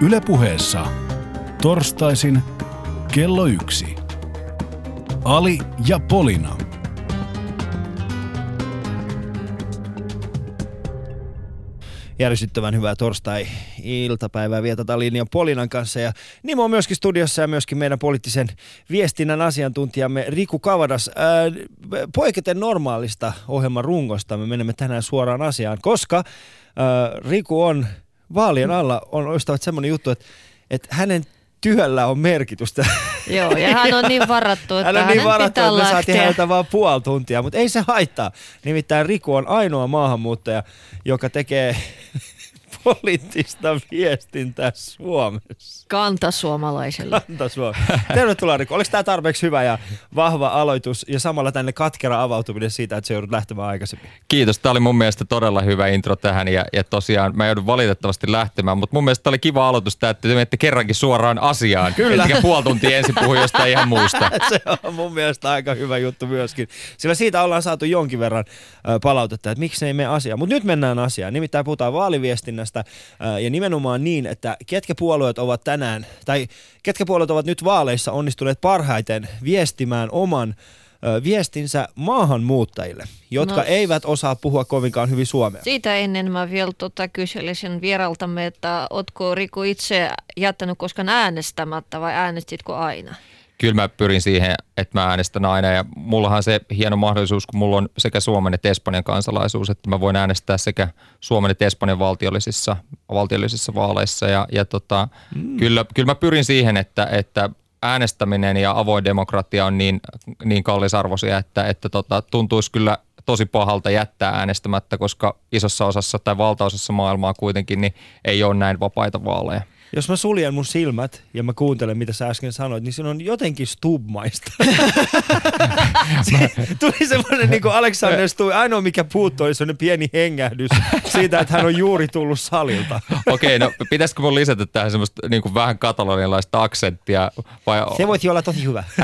Ylepuheessa torstaisin kello yksi. Ali ja Polina. Järsyttävän hyvää torstai-iltapäivää vietetään Linjan Polinan kanssa. Ja Nimo on myöskin studiossa ja myöskin meidän poliittisen viestinnän asiantuntijamme Riku Kavadas. Ää, poiketen normaalista ohjelman rungosta me menemme tänään suoraan asiaan, koska ää, Riku on vaalien alla on ystävät semmoinen juttu, että, että hänen työllä on merkitystä. Joo, ja hän on niin varattu, että hän on niin varattu, että me saatiin häneltä vaan puoli tuntia, mutta ei se haittaa. Nimittäin Riku on ainoa maahanmuuttaja, joka tekee poliittista viestintää Suomessa. Kantasuomalaiselle. Kanta Suomi. Tervetuloa Riku. Oliko tämä tarpeeksi hyvä ja vahva aloitus ja samalla tänne katkera avautuminen siitä, että se joudut lähtemään aikaisemmin? Kiitos. Tämä oli mun mielestä todella hyvä intro tähän ja, ja tosiaan mä joudun valitettavasti lähtemään, mutta mun mielestä tämä oli kiva aloitus, tämä, että te menette kerrankin suoraan asiaan. Kyllä. Ettekä puoli tuntia ensin puhu jostain ihan muusta. se on mun mielestä aika hyvä juttu myöskin. Sillä siitä ollaan saatu jonkin verran palautetta, että miksi ei mene asiaan. Mutta nyt mennään asiaan. Nimittäin puhutaan vaaliviestinnästä ja nimenomaan niin, että ketkä puolueet ovat tänään, tai ketkä puolueet ovat nyt vaaleissa onnistuneet parhaiten viestimään oman ö, viestinsä maahanmuuttajille, jotka No, eivät osaa puhua kovinkaan hyvin suomea. Siitä ennen mä vielä tota kyselisin vieraltamme, että ootko Riku itse jättänyt koskaan äänestämättä vai äänestitkö aina? Kyllä mä pyrin siihen, että mä äänestän aina ja mullahan se hieno mahdollisuus, kun mulla on sekä Suomen että Espanjan kansalaisuus, että mä voin äänestää sekä Suomen että Espanjan valtiollisissa, valtiollisissa vaaleissa ja, ja tota, mm. kyllä, kyllä mä pyrin siihen, että, että äänestäminen ja avoin demokratia on niin, niin kallisarvoisia, että, että tota, tuntuisi kyllä tosi pahalta jättää äänestämättä, koska isossa osassa tai valtaosassa maailmaa kuitenkin niin ei ole näin vapaita vaaleja. Jos mä suljen mun silmät ja mä kuuntelen, mitä sä äsken sanoit, niin se on jotenkin stubmaista. Se Tuli semmoinen niin kuin Alexander Stubb, ainoa mikä puuttui oli semmoinen pieni hengähdys siitä, että hän on juuri tullut salilta. Okei, no pitäisikö mun lisätä tähän semmoista niin kuin vähän katalonialaista aksenttia? Vai... Se voisi olla tosi hyvä.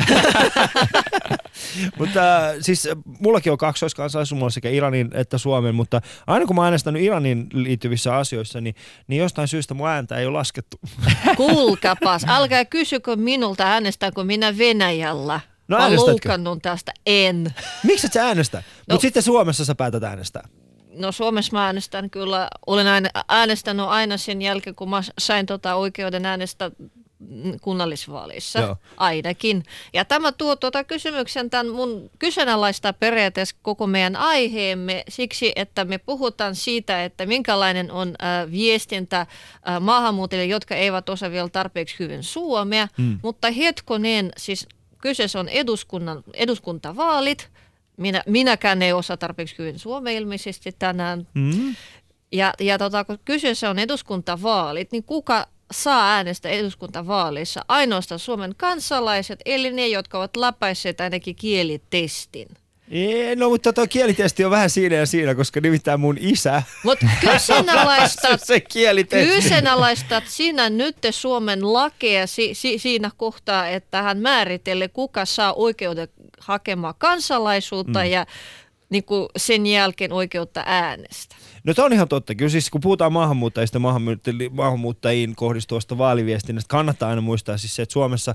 mutta äh, siis äh, mullakin on kaksoiskansalaisuus, sekä Iranin että Suomen, mutta aina kun mä oon äänestänyt Iranin liittyvissä asioissa, niin, niin jostain syystä mun ääntä ei ole laskettu. Kuulkapas, älkää kysykö minulta äänestäänkö minä Venäjällä. No mä loukannut tästä, en. Miksi et sä äänestä? No. Mutta sitten Suomessa sä päätät äänestää. No Suomessa mä äänestän kyllä, olen aina, äänestänyt aina sen jälkeen, kun mä sain tota oikeuden äänestää kunnallisvaaleissa, Joo. ainakin. Ja tämä tuo tuota kysymyksen tämän mun kyseenalaista periaatteessa koko meidän aiheemme siksi, että me puhutaan siitä, että minkälainen on äh, viestintä äh, maahanmuuttajille, jotka eivät osaa vielä tarpeeksi hyvin suomea, mm. mutta hetkonen, siis kyseessä on eduskunnan, eduskuntavaalit, minä, minäkään ei osaa tarpeeksi hyvin suomea ilmeisesti tänään. Mm. Ja, ja tota, kun kyseessä on eduskuntavaalit, niin kuka saa äänestää eduskuntavaaleissa? Ainoastaan Suomen kansalaiset, eli ne, jotka ovat läpäisseet ainakin kielitestin. Ei, no mutta tuo kielitesti on vähän siinä ja siinä, koska nimittäin mun isä Mutta kyseenalaistat, se kielitesti. kyseenalaistat sinä nyt Suomen lakeja si, si, siinä kohtaa, että hän määrittelee, kuka saa oikeuden hakemaan kansalaisuutta mm. ja niin kuin sen jälkeen oikeutta äänestää. No se on ihan totta. Kyllä siis kun puhutaan maahanmuuttajista maahanmuuttajiin kohdistuvasta vaaliviestinnästä, kannattaa aina muistaa siis se, että Suomessa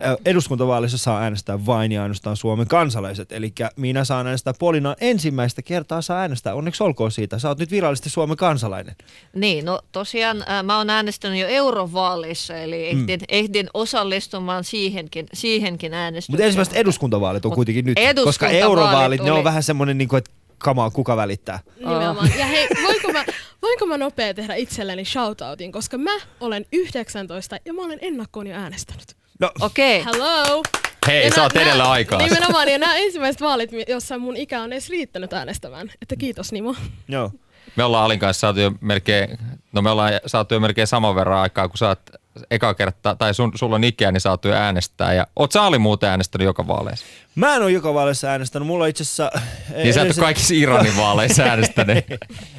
ö, eduskuntavaalissa saa äänestää vain ja ainoastaan Suomen kansalaiset. Eli minä saan äänestää Polina ensimmäistä kertaa saa äänestää. Onneksi olkoon siitä. Sä oot nyt virallisesti Suomen kansalainen. Niin, no tosiaan ää, mä oon äänestänyt jo eurovaaleissa, eli ehdin, mm. ehdin osallistumaan siihenkin, siihenkin äänestykseen. Mutta ensimmäiset eduskuntavaalit on Mut kuitenkin nyt. Koska eurovaalit, ne on oli- vähän semmoinen, niin kuin, että kamaa, kuka välittää. Nimenomaan. Ja hei, voinko mä, voinko mä nopea tehdä itselleni shoutoutin, koska mä olen 19 ja mä olen ennakkoon jo äänestänyt. No, Okei, okay. Hello! Hei, Ja sä oot edellä aikaa. Nimenomaan, ja nämä ensimmäiset vaalit, jossa mun ikä on edes riittänyt äänestämään. Että kiitos Nimo. joo. Me ollaan Alin kanssa saatu jo melkein, no me ollaan saatu jo melkein saman verran aikaa, kun sä oot eka kertaa, tai sun, sulla on ikää, niin saatu jo äänestää. Ja oot sä Ali muuten äänestänyt joka vaaleissa? Mä en ole joka vaaleissa äänestänyt. Mulla itse asiassa... Niin sä et ole kaikissa Iranin vaaleissa äänestänyt.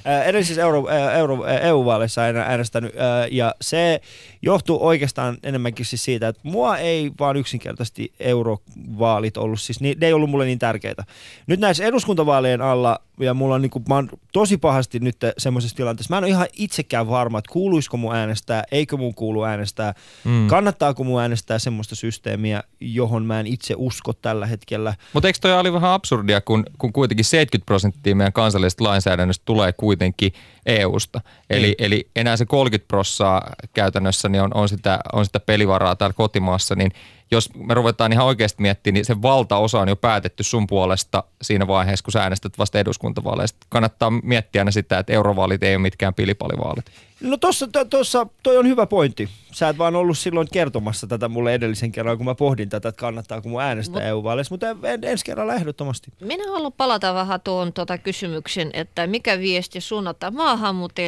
Äh, edellisissä euro, äh, euro, äh, EU-vaaleissa äänestänyt, ja se johtuu oikeastaan enemmänkin siis siitä, että mua ei vaan yksinkertaisesti eurovaalit ollut, siis ne ei ollut mulle niin tärkeitä. Nyt näissä eduskuntavaalien alla, ja mulla on niin kuin, mä oon tosi pahasti nyt semmoisessa tilanteessa, mä en ole ihan itsekään varma, että kuuluisiko mun äänestää, eikö mun kuulu äänestää, mm. kannattaako mun äänestää semmoista systeemiä, johon mä en itse usko tällä hetkellä. Mutta eikö toi oli vähän absurdia, kun, kun kuitenkin 70 prosenttia meidän kansallisesta lainsäädännöstä tulee kuitenkin EU-sta. Eli, mm. eli enää se 30 prossaa käytännössä niin on, on, sitä, on sitä pelivaraa täällä kotimaassa, niin jos me ruvetaan ihan oikeasti miettimään, niin se valtaosa on jo päätetty sun puolesta siinä vaiheessa, kun sä äänestät vasta eduskuntavaaleista. Kannattaa miettiä aina sitä, että eurovaalit ei ole mitkään pilipalivaalit. No tossa, to, tossa, toi on hyvä pointti. Sä et vaan ollut silloin kertomassa tätä mulle edellisen kerran, kun mä pohdin tätä, että kannattaako mun äänestää Mut, EU-vaaleissa, mutta en, ensi kerralla ehdottomasti. Minä haluan palata vähän tuon tuota kysymyksen, että mikä viesti suunnataan maahanmuuttajille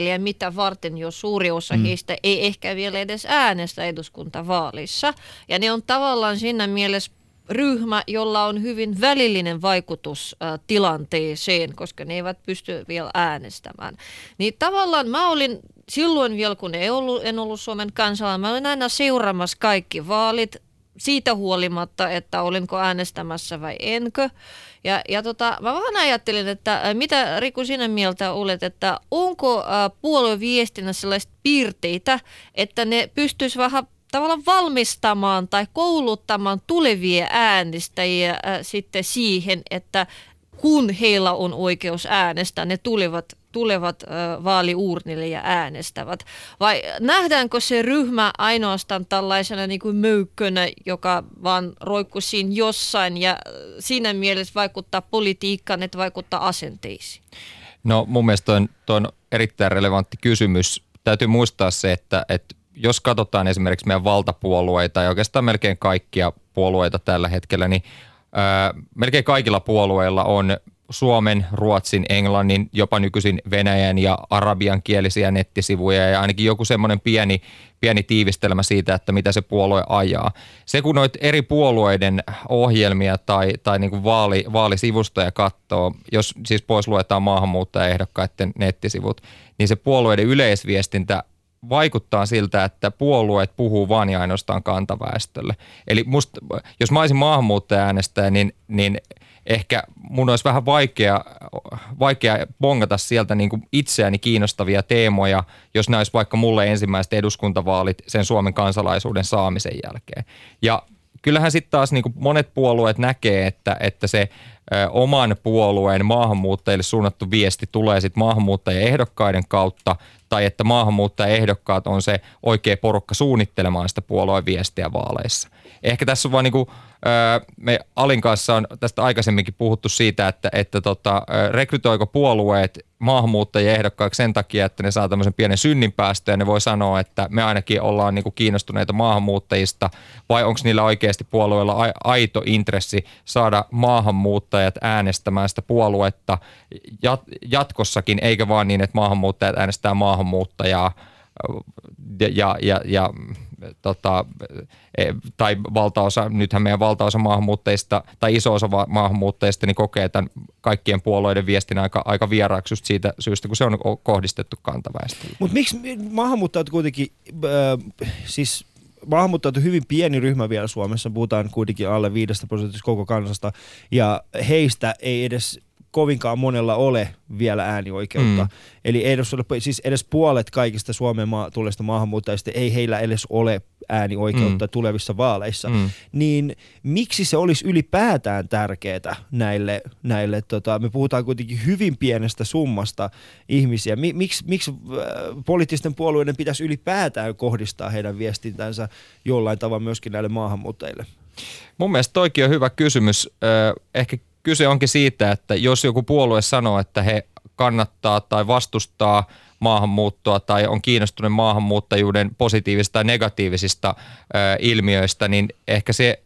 ja mitä varten jo suuri osa mm. heistä ei ehkä vielä edes äänestä eduskuntavaalissa. Ja ne on tavallaan siinä mielessä ryhmä, jolla on hyvin välillinen vaikutus äh, tilanteeseen, koska ne eivät pysty vielä äänestämään. Niin tavallaan mä olin silloin vielä, kun en ollut, en ollut Suomen kansalainen, mä olin aina seuraamassa kaikki vaalit siitä huolimatta, että olinko äänestämässä vai enkö. Ja, ja tota, mä vaan ajattelin, että mitä Riku sinä mieltä olet, että onko puolueviestinnässä sellaista piirteitä, että ne pystyisi vähän tavallaan valmistamaan tai kouluttamaan tulevia äänestäjiä äh, sitten siihen, että kun heillä on oikeus äänestää, ne tulevat, tulevat vaaliurnille ja äänestävät. Vai nähdäänkö se ryhmä ainoastaan tällaisena niin kuin möykkönä, joka vaan roikkuu siinä jossain ja siinä mielessä vaikuttaa politiikkaan, että vaikuttaa asenteisiin? No mun mielestä on, on erittäin relevantti kysymys. Täytyy muistaa se, että, että jos katsotaan esimerkiksi meidän valtapuolueita ja oikeastaan melkein kaikkia puolueita tällä hetkellä, niin melkein kaikilla puolueilla on Suomen, Ruotsin, Englannin, jopa nykyisin Venäjän ja arabian kielisiä nettisivuja ja ainakin joku semmoinen pieni, pieni tiivistelmä siitä, että mitä se puolue ajaa. Se kun noit eri puolueiden ohjelmia tai, tai niin kuin vaali, vaalisivustoja katsoo, jos siis pois luetaan maahanmuuttajaehdokkaiden nettisivut, niin se puolueiden yleisviestintä vaikuttaa siltä, että puolueet puhuu vain ja ainoastaan kantaväestölle. Eli musta, jos mä olisin maahanmuuttaja äänestäjä, niin, niin ehkä mun olisi vähän vaikea, vaikea bongata sieltä niin kuin itseäni kiinnostavia teemoja, jos näis vaikka mulle ensimmäiset eduskuntavaalit sen Suomen kansalaisuuden saamisen jälkeen. Ja kyllähän sitten taas niin kuin monet puolueet näkee, että, että se oman puolueen maahanmuuttajille suunnattu viesti tulee sitten maahanmuuttajien ehdokkaiden kautta – tai että maahanmuuttajaehdokkaat on se oikea porukka suunnittelemaan sitä puolueen viestiä vaaleissa. Ehkä tässä on vaan niin kuin, me Alin kanssa on tästä aikaisemminkin puhuttu siitä, että, että tota, rekrytoiko puolueet maahanmuuttajien ehdokkaiksi sen takia, että ne saa tämmöisen pienen synnin päästä ja ne voi sanoa, että me ainakin ollaan niin kuin kiinnostuneita maahanmuuttajista vai onko niillä oikeasti puolueella aito intressi saada maahanmuuttajat äänestämään sitä puoluetta jatkossakin, eikä vaan niin, että maahanmuuttajat äänestää maahanmuuttajaa ja, ja, ja, ja tota, e, tai valtaosa, nythän meidän valtaosa maahanmuuttajista tai iso osa maahanmuuttajista niin kokee tämän kaikkien puolueiden viestin aika, aika vieraaksi just siitä syystä, kun se on kohdistettu kantaväestölle. Mutta miksi maahanmuuttajat kuitenkin, äh, siis maahanmuuttajat on hyvin pieni ryhmä vielä Suomessa, puhutaan kuitenkin alle 5 prosentista koko kansasta, ja heistä ei edes kovinkaan monella ole vielä äänioikeutta. Mm. Eli ei edes, ole, siis edes puolet kaikista Suomen maa, tulleista maahanmuuttajista ei heillä edes ole äänioikeutta mm. tulevissa vaaleissa. Mm. Niin miksi se olisi ylipäätään tärkeää näille, näille tota, me puhutaan kuitenkin hyvin pienestä summasta ihmisiä. Miksi, miksi äh, poliittisten puolueiden pitäisi ylipäätään kohdistaa heidän viestintänsä jollain tavalla myöskin näille maahanmuuttajille? Mun mielestä toikin on hyvä kysymys. Ehkä kyse onkin siitä, että jos joku puolue sanoo, että he kannattaa tai vastustaa maahanmuuttoa tai on kiinnostunut maahanmuuttajuuden positiivisista tai negatiivisista ö, ilmiöistä, niin ehkä se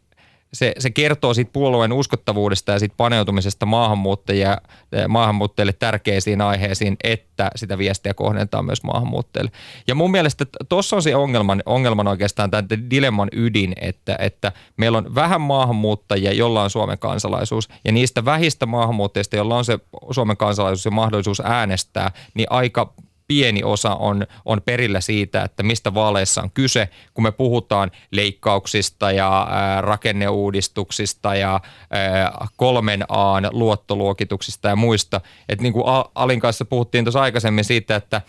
se, se kertoo siitä puolueen uskottavuudesta ja siitä paneutumisesta maahanmuuttajia, eh, maahanmuuttajille tärkeisiin aiheisiin, että sitä viestiä kohdentaa myös maahanmuuttajille. Ja mun mielestä tuossa on se ongelman, ongelman oikeastaan tämän dilemman ydin, että, että meillä on vähän maahanmuuttajia, jolla on Suomen kansalaisuus, ja niistä vähistä maahanmuuttajista, jolla on se Suomen kansalaisuus ja mahdollisuus äänestää, niin aika pieni osa on, on perillä siitä, että mistä vaaleissa on kyse, kun me puhutaan leikkauksista ja ää, rakenneuudistuksista ja ää, kolmen Aan luottoluokituksista ja muista. Et niin kuin Alin kanssa puhuttiin tuossa aikaisemmin siitä, että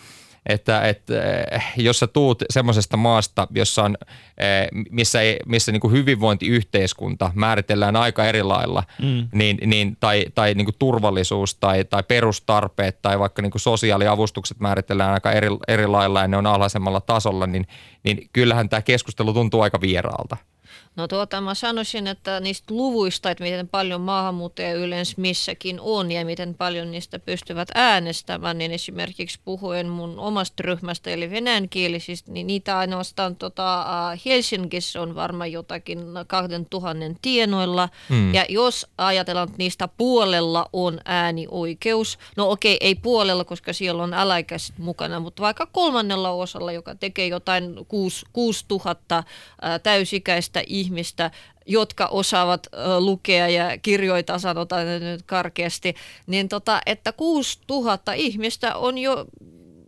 että, että eh, jos sä tuut semmoisesta maasta, jossa on, eh, missä, ei, missä niin kuin hyvinvointiyhteiskunta määritellään aika eri lailla, mm. niin, niin, tai, tai niin kuin turvallisuus tai, tai perustarpeet tai vaikka niin kuin sosiaaliavustukset määritellään aika eri, eri lailla ja ne on alhaisemmalla tasolla, niin, niin kyllähän tämä keskustelu tuntuu aika vieraalta. No tuota, mä sanoisin, että niistä luvuista, että miten paljon maahanmuuttajia yleensä missäkin on ja miten paljon niistä pystyvät äänestämään, niin esimerkiksi puhuen mun omasta ryhmästä, eli venäjänkielisistä, niin niitä ainoastaan tota, Helsingissä on varmaan jotakin 2000 tienoilla. Mm. Ja jos ajatellaan, että niistä puolella on äänioikeus, no okei, ei puolella, koska siellä on alaikäiset mukana, mutta vaikka kolmannella osalla, joka tekee jotain 6000 täysikäistä ihmistä, jotka osaavat lukea ja kirjoittaa, sanotaan nyt karkeasti, niin tota, että 6000 ihmistä on jo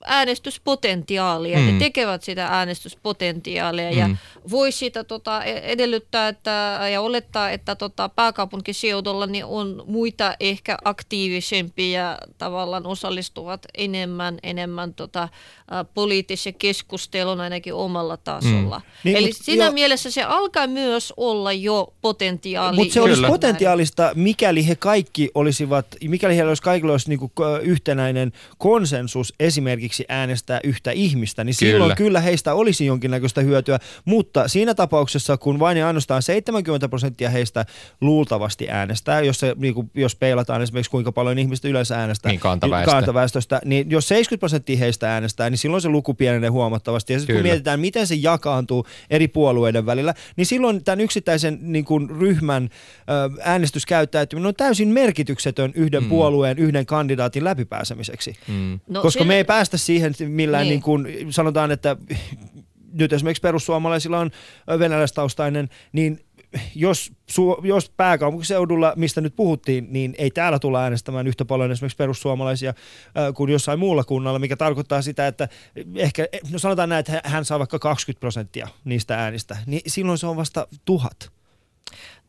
äänestyspotentiaalia. Mm. Ne tekevät sitä äänestyspotentiaalia mm. ja voi sitä tota, e-, edellyttää että, ja olettaa, että tota, pääkaupunkiseudulla niin on muita ehkä aktiivisempia ja tavallaan osallistuvat enemmän, enemmän tota, poliittisen keskustelun ainakin omalla tasolla. Mm. Niin, Eli mut, siinä jo, mielessä se alkaa myös olla jo potentiaali. Mutta se olisi Kyllä. potentiaalista, mikäli he kaikki olisivat, mikäli heillä olisi kaikilla olisi niinku yhtenäinen konsensus esimerkiksi äänestää yhtä ihmistä, niin kyllä. silloin kyllä heistä olisi jonkinnäköistä hyötyä. Mutta siinä tapauksessa, kun vain ja ainoastaan 70 prosenttia heistä luultavasti äänestää, jos, se, niinku, jos peilataan esimerkiksi kuinka paljon ihmistä yleensä äänestää niin kantaväestö. kantaväestöstä, niin jos 70 prosenttia heistä äänestää, niin silloin se luku pienenee huomattavasti. Ja sitten kun mietitään, miten se jakaantuu eri puolueiden välillä, niin silloin tämän yksittäisen niin kuin, ryhmän ö, äänestyskäyttäytyminen on täysin merkityksetön yhden mm. puolueen, yhden kandidaatin läpipääsemiseksi. Mm. No, Koska sillä... me ei päästä siihen millään, niin. Niin kuin, sanotaan, että nyt esimerkiksi perussuomalaisilla on venäläistaustainen, niin jos, su, jos pääkaupunkiseudulla, mistä nyt puhuttiin, niin ei täällä tulla äänestämään yhtä paljon esimerkiksi perussuomalaisia äh, kuin jossain muulla kunnalla, mikä tarkoittaa sitä, että ehkä, no sanotaan näin, että hän saa vaikka 20 prosenttia niistä äänistä, niin silloin se on vasta tuhat.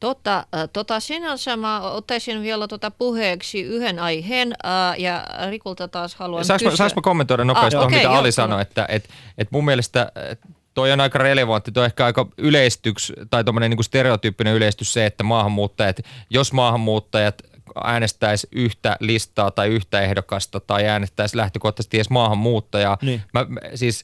Totta, tota, sinänsä mä ottaisin vielä tota puheeksi yhden aiheen ää, ja Rikulta taas haluan saanko kysyä. Saanko kommentoida nopeasti ah, okay, mitä Ali sanoi, että et, et mun mielestä toi on aika relevantti, toi on ehkä aika yleistyks tai tuommoinen niin stereotyyppinen yleistys se, että maahanmuuttajat, jos maahanmuuttajat äänestäisi yhtä listaa tai yhtä ehdokasta tai äänestäisi lähtökohtaisesti edes maahanmuuttajaa. Niin. Mä, siis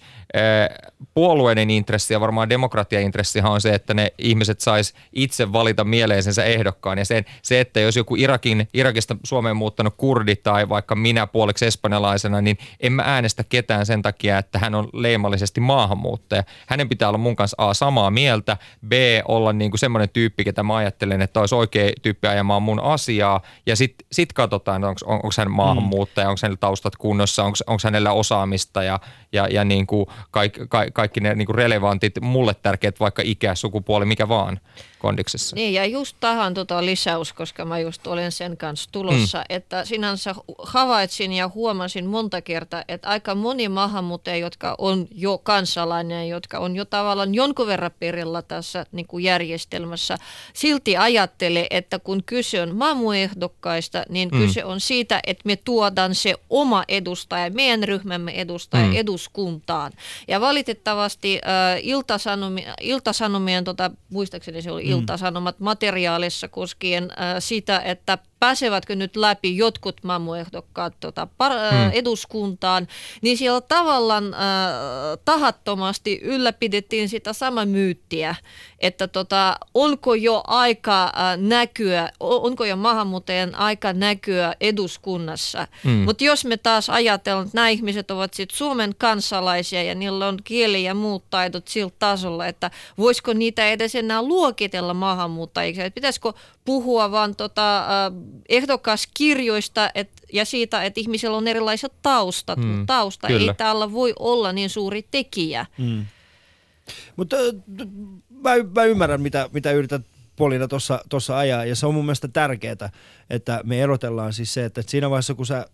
puolueiden intressi ja varmaan demokratiaintressihan on se, että ne ihmiset sais itse valita mieleisensä ehdokkaan. Ja se, se, että jos joku Irakin, Irakista Suomeen muuttanut kurdi tai vaikka minä puoleksi espanjalaisena, niin en mä äänestä ketään sen takia, että hän on leimallisesti maahanmuuttaja. Hänen pitää olla mun kanssa A samaa mieltä, B olla niin kuin semmoinen tyyppi, ketä mä ajattelen, että olisi oikea tyyppi ajamaan mun asiaa. Ja sitten sit katsotaan, onko on, hän maahanmuuttaja, mm. onko hänellä taustat kunnossa, onko hänellä osaamista ja, ja, ja niin kuin kaikki, kaikki ne niin kuin relevantit, mulle tärkeät, vaikka ikä, sukupuoli, mikä vaan kondiksessa. Niin, ja just tähän tota lisäys, koska mä just olen sen kanssa tulossa, mm. että sinänsä havaitsin ja huomasin monta kertaa, että aika moni maahanmuuttaja, jotka on jo kansalainen, jotka on jo tavallaan jonkun verran perillä tässä niin kuin järjestelmässä, silti ajattelee, että kun kyse on maamuehdokkaista, niin mm. kyse on siitä, että me tuodaan se oma edustaja, meidän ryhmämme edustaja mm. eduskuntaan. Ja valitettavasti äh, iltasanomien, iltasanomien tota, muistaakseni se oli. Iltasanomat materiaalissa koskien äh, sitä, että pääsevätkö nyt läpi jotkut mamuehdokkaat tota, par, hmm. eduskuntaan, niin siellä tavallaan äh, tahattomasti ylläpidettiin sitä samaa myyttiä, että tota, onko jo aika äh, näkyä, onko jo maahanmuuttajien aika näkyä eduskunnassa. Hmm. Mutta jos me taas ajatellaan, että nämä ihmiset ovat sitten Suomen kansalaisia ja niillä on kieli ja muut taidot sillä tasolla, että voisiko niitä edes enää luokitella maahanmuuttajiksi, että pitäisikö puhua vaan tota, äh, ehdokaskirjoista et, ja siitä, että ihmisillä on erilaiset taustat, hmm. mutta tausta Kyllä. ei täällä voi olla niin suuri tekijä. Hmm. Mutta äh, mä, mä ymmärrän, mitä, mitä yrität Polina tuossa ajaa, ja se on mun mielestä tärkeää, että me erotellaan siis se, että siinä vaiheessa, kun sä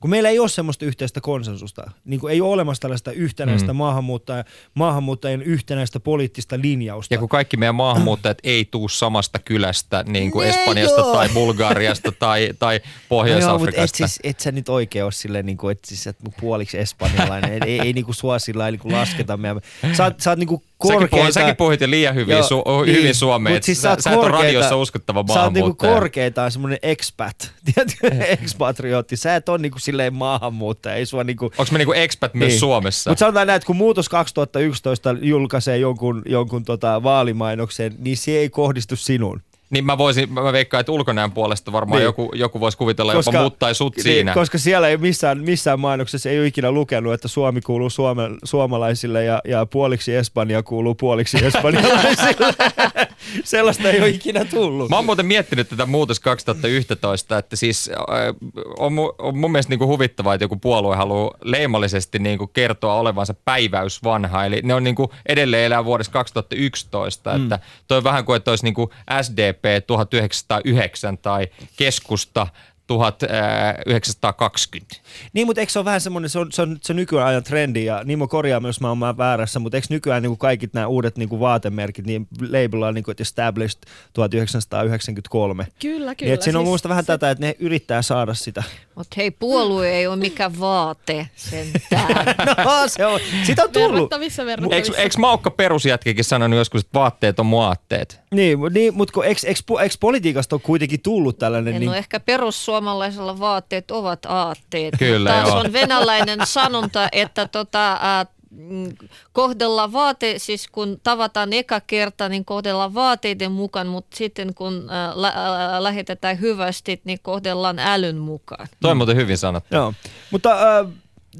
kun meillä ei ole semmoista yhteistä konsensusta, niin kuin ei ole olemassa tällaista yhtenäistä mm. maahanmuuttaja, maahanmuuttajien yhtenäistä poliittista linjausta. Ja kun kaikki meidän maahanmuuttajat ei tuu samasta kylästä, niin kuin Espanjasta joo. tai Bulgariasta tai, tai Pohjois-Afrikasta. No, et, siis, et sä nyt oikein ole silleen, niin kuin, että, siis, että puoliksi espanjalainen, ei, ei, ei niin kuin sua sillä niin kuin lasketa meidän. Sä, oot, sä oot niin kuin korkeita. Säkin puhuit, säkin puhuit jo liian hyvin, Joo, su, niin, hyvin suomea. Mutta siis sä, sä, et ole radiossa uskottava maahanmuuttaja. Sä oot niinku korkeitaan semmoinen expat, tiedätkö, expatriotti. Sä et ole niinku silleen maahanmuuttaja. Ei sua niinku... Onko me niinku expat niin. myös Suomessa? Mutta sanotaan näin, että kun Muutos 2011 julkaisee jonkun, jonkun tota vaalimainoksen, niin se ei kohdistu sinun. Niin mä voisin, mä veikkaan, että ulkonäön puolesta varmaan niin. joku, joku voisi kuvitella koska, jopa mut tai sut niin, siinä. Koska siellä ei missään, missään mainoksessa ei ole ikinä lukenut, että Suomi kuuluu suome, suomalaisille ja, ja puoliksi Espanja kuuluu puoliksi espanjalaisille. Sellaista ei ole ikinä tullut. Mä oon muuten miettinyt tätä muutos 2011, että siis äh, on, on mun mielestä niinku huvittavaa, että joku puolue haluaa leimallisesti niinku kertoa olevansa päiväys vanha. Eli ne on niinku edelleen elää vuodessa 2011, mm. että toi on vähän kuin, että olisi niinku SDP 1909 tai keskusta 1920. Niin, mutta eikö se ole vähän semmoinen, se on, se on, se on nykyajan trendi ja Nimo korjaa myös, mä oon väärässä, mutta eikö nykyään niin kuin kaikki nämä uudet niin kuin vaatemerkit, niin labelaa niin kuin, että established 1993. Kyllä, kyllä. Niin, että siinä on siis, vähän se... tätä, että ne yrittää saada sitä. Mutta hei, puolue ei ole mikään vaate sentään. no, se on, sitä on tullut. Verrattavissa, verrattavissa. Eikö, eikö Maukka perusjätkikin sanonut joskus, että vaatteet on muaatteet? Niin, niin mutta eikö, eikö, eikö politiikasta ole kuitenkin tullut tällainen? En niin... no ehkä perussuomalaisella vaatteet ovat aatteet. Kyllä, Taas joo. on venäläinen sanonta, että tota, äh, kohdella vaate, siis kun tavataan eka kerta, niin kohdellaan vaateiden mukaan, mutta sitten kun äh, lä- äh, lähetetään hyvästi, niin kohdellaan älyn mukaan. Toi on muuten hyvin sanottu. Joo, mutta äh,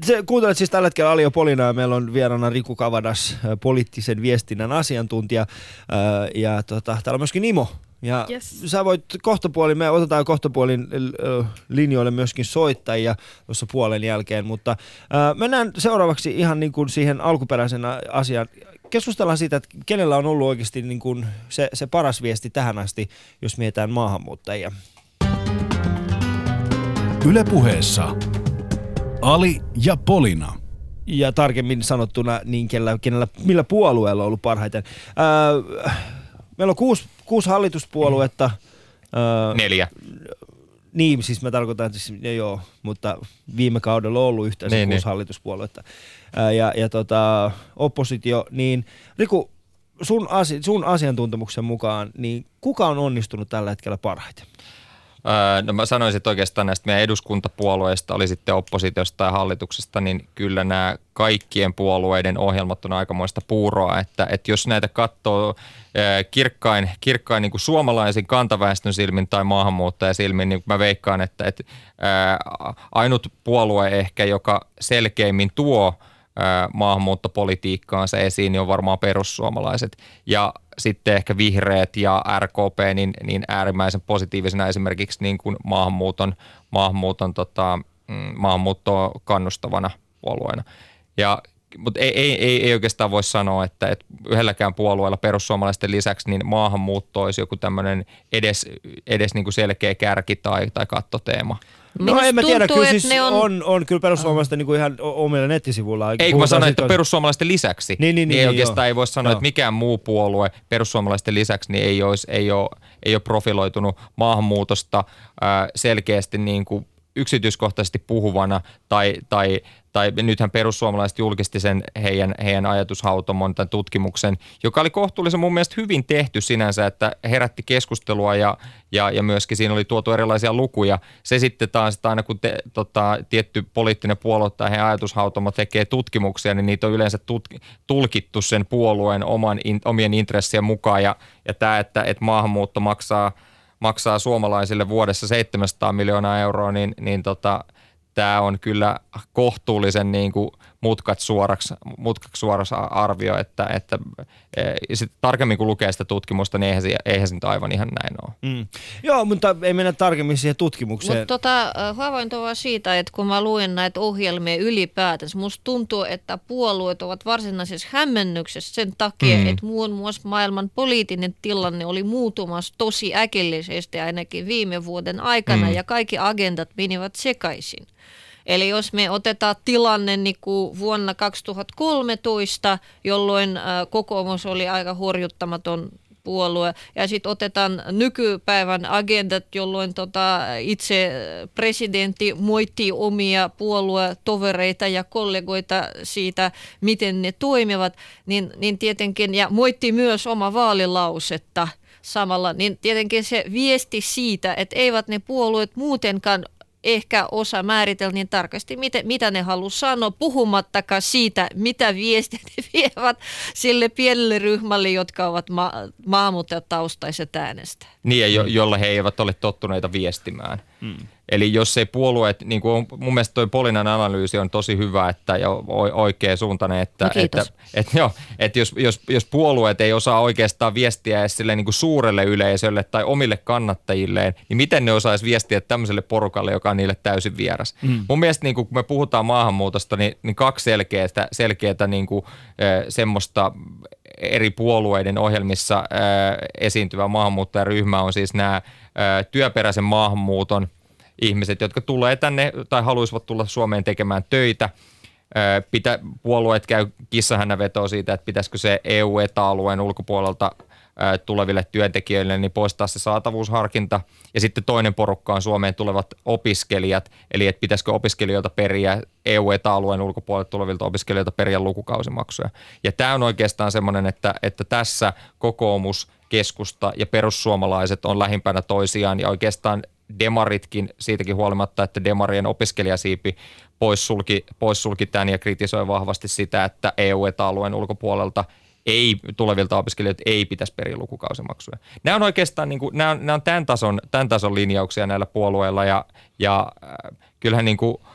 se, kuuntelet siis tällä hetkellä Alio Polina ja meillä on vieraana Riku Kavadas, poliittisen viestinnän asiantuntija. Ja tota, täällä on myöskin Nimo. Ja yes. sä voit kohtapuolin, me otetaan kohtapuolin linjoille myöskin soittajia tuossa puolen jälkeen, mutta mennään seuraavaksi ihan niin kuin siihen alkuperäisen asian. Keskustellaan siitä, että kenellä on ollut oikeasti niin kuin se, se paras viesti tähän asti, jos mietitään maahanmuuttajia. Ylepuheessa Ali ja Polina. Ja tarkemmin sanottuna, niin kenellä, kenellä, millä puolueella on ollut parhaiten. Öö, meillä on kuusi, kuusi hallituspuoluetta. Öö, Neljä. Niin, siis mä tarkoitan, että siis, joo, mutta viime kaudella on ollut yhteensä niin, kuusi niin. hallituspuoluetta. Öö, ja ja tota, oppositio, niin Riku, sun, asi, sun asiantuntemuksen mukaan, niin kuka on onnistunut tällä hetkellä parhaiten? No mä sanoisin, että oikeastaan näistä meidän eduskuntapuolueista, oli sitten oppositiosta tai hallituksesta, niin kyllä nämä kaikkien puolueiden ohjelmat on aikamoista puuroa, että, että jos näitä katsoo kirkkain, kirkkain niin kuin suomalaisin kantaväestön silmin tai silmin, niin mä veikkaan, että, että ainut puolue ehkä, joka selkeimmin tuo – maahanmuuttopolitiikkaansa esiin, niin on varmaan perussuomalaiset. Ja sitten ehkä vihreät ja RKP niin, niin äärimmäisen positiivisena esimerkiksi niin kuin maahanmuuton, maahanmuuton tota, mm, maahanmuuttoa kannustavana puolueena. Ja mutta ei, ei, ei, ei oikeastaan voi sanoa, että, että yhdelläkään puolueella perussuomalaisten lisäksi niin maahanmuutto olisi joku tämmöinen edes, edes niin kuin selkeä kärki tai, tai kattoteema. No en mä tiedä, tuntuu, kyllä siis on... on... On, kyllä perussuomalaisten niin kuin ihan omilla nettisivuilla. Ei kun mä sanoin, että perussuomalaisten lisäksi, niin, niin, niin, niin ei niin, oikeastaan joo. ei voi sanoa, joo. että mikään muu puolue perussuomalaisten lisäksi niin ei, olisi, ei, ole, ei ole profiloitunut maahanmuutosta selkeästi niin kuin yksityiskohtaisesti puhuvana tai, tai, tai nythän perussuomalaiset julkisti sen heidän, heidän ajatushautomon tämän tutkimuksen, joka oli kohtuullisen mun mielestä hyvin tehty sinänsä, että herätti keskustelua ja, ja, ja myöskin siinä oli tuotu erilaisia lukuja. Se sitten taas, että aina kun te, tota, tietty poliittinen puolue tai heidän ajatushautomo tekee tutkimuksia, niin niitä on yleensä tutk- tulkittu sen puolueen oman, in, omien intressien mukaan ja, ja tämä, että, että maahanmuutto maksaa, maksaa suomalaisille vuodessa 700 miljoonaa euroa, niin, niin tota, tämä on kyllä kohtuullisen niin kuin mutkat suoraksi, mutkaksi suoraksi arvio, että, että e, sit tarkemmin kun lukee sitä tutkimusta, niin eihän se, eihän se nyt aivan ihan näin ole. Mm. Joo, mutta ei mennä tarkemmin siihen tutkimukseen. Mutta tota, havainto vaan siitä, että kun mä luin näitä ohjelmia ylipäätänsä, musta tuntuu, että puolueet ovat varsinaisessa hämmennyksessä sen takia, mm. että muun muassa maailman poliittinen tilanne oli muutumassa tosi äkillisesti ainakin viime vuoden aikana mm. ja kaikki agendat menivät sekaisin. Eli jos me otetaan tilanne niin kuin vuonna 2013, jolloin kokoomus oli aika horjuttamaton puolue. Ja sitten otetaan nykypäivän agendat, jolloin tota itse presidentti moitti omia puoluetovereita ja kollegoita siitä, miten ne toimivat, niin, niin tietenkin, ja moitti myös oma vaalilausetta samalla, niin tietenkin se viesti siitä, että eivät ne puolueet muutenkaan ehkä osa määritellä niin tarkasti, mitä, mitä ne haluaa sanoa, puhumattakaan siitä, mitä viestiä ne vievät sille pienelle ryhmälle, jotka ovat ma- maahanmuuttajataustaiset äänestä. Niin, jo, jolle he eivät ole tottuneita viestimään. Hmm. Eli jos ei puolueet, niin kuin on, mun mielestä toi Polinan analyysi on tosi hyvä että, ja oikea suuntainen, että, no että, että, joo, että jos, jos, jos puolueet ei osaa oikeastaan viestiä edes sille niin kuin suurelle yleisölle tai omille kannattajilleen, niin miten ne osaisi viestiä tämmöiselle porukalle, joka on niille täysin vieras. Mm. Mun mielestä niin kuin, kun me puhutaan maahanmuutosta, niin, niin kaksi selkeää, selkeää niin kuin, semmoista eri puolueiden ohjelmissa esiintyvä maahanmuuttajaryhmä on siis nämä työperäisen maahanmuuton – ihmiset, jotka tulee tänne tai haluaisivat tulla Suomeen tekemään töitä. Pitä, puolueet käy kissahännävetoa siitä, että pitäisikö se EU-etäalueen ulkopuolelta tuleville työntekijöille, niin poistaa se saatavuusharkinta. Ja sitten toinen porukka on Suomeen tulevat opiskelijat, eli että pitäisikö opiskelijoilta periä EU-etäalueen ulkopuolelta tulevilta opiskelijoilta periä lukukausimaksuja. Ja tämä on oikeastaan semmoinen, että, että tässä kokoomus, keskusta ja perussuomalaiset on lähimpänä toisiaan ja oikeastaan demaritkin siitäkin huolimatta, että demarien opiskelijasiipi poissulki, poissulki tämän ja kritisoi vahvasti sitä, että EU-etäalueen ulkopuolelta ei, tulevilta opiskelijoilta ei pitäisi periä lukukausimaksuja. Nämä on oikeastaan niin kuin, nämä on, nämä on tämän, tason, tämän tason linjauksia näillä puolueilla ja, ja äh, kyllähän niin kuin –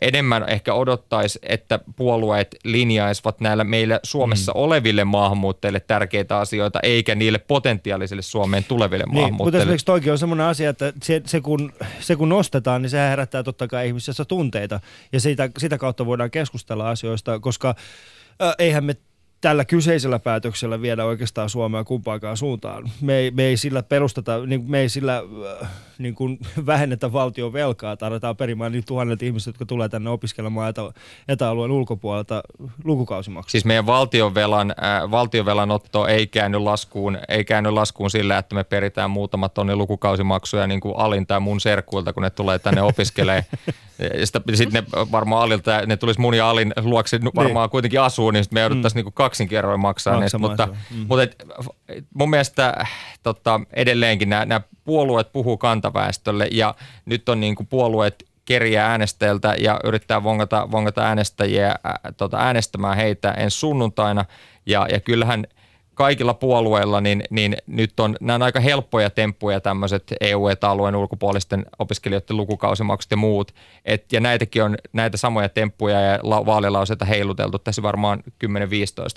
enemmän ehkä odottaisi, että puolueet linjaisivat näillä meillä Suomessa mm. oleville maahanmuuttajille tärkeitä asioita, eikä niille potentiaalisille Suomeen tuleville niin, maahanmuuttajille. Mutta esimerkiksi toikin on sellainen asia, että se, se, kun, se kun nostetaan, niin se herättää totta kai ihmisissä tunteita, ja sitä, sitä kautta voidaan keskustella asioista, koska äh, eihän me tällä kyseisellä päätöksellä viedä oikeastaan Suomea kumpaakaan suuntaan. Me ei, me ei sillä perusteta, niin me ei sillä äh, niin kuin vähennetä valtion velkaa, tarvitaan perimään niin tuhannet ihmiset, jotka tulee tänne opiskelemaan etä, etäalueen ulkopuolelta lukukausimaksuja. Siis meidän valtionvelan, äh, valtionvelan otto ei käänny laskuun, ei käänny laskuun sillä, että me peritään muutamat tonni lukukausimaksuja niin kuin Alin tai mun serkkuilta, kun ne tulee tänne opiskelemaan. Sitten ne varmaan Alilta, ne tulisi mun ja Alin luokse varmaan niin. kuitenkin asuu, niin me jouduttaisiin mm. niin kaksin kerroin maksaa niistä, mutta, mm. mutta et, mun mielestä tota, edelleenkin nämä, nämä puolueet puhuu kantaväestölle ja nyt on niin kuin puolueet keriä äänestäjiltä ja yrittää vongata, vongata äänestäjiä ää, tota, äänestämään heitä ensi sunnuntaina ja, ja kyllähän – kaikilla puolueilla, niin, niin nyt on, nämä on aika helppoja temppuja tämmöiset EU-alueen ulkopuolisten opiskelijoiden lukukausimaksut ja muut. Et, ja näitäkin on näitä samoja temppuja ja la, vaalilauseita heiluteltu tässä varmaan 10-15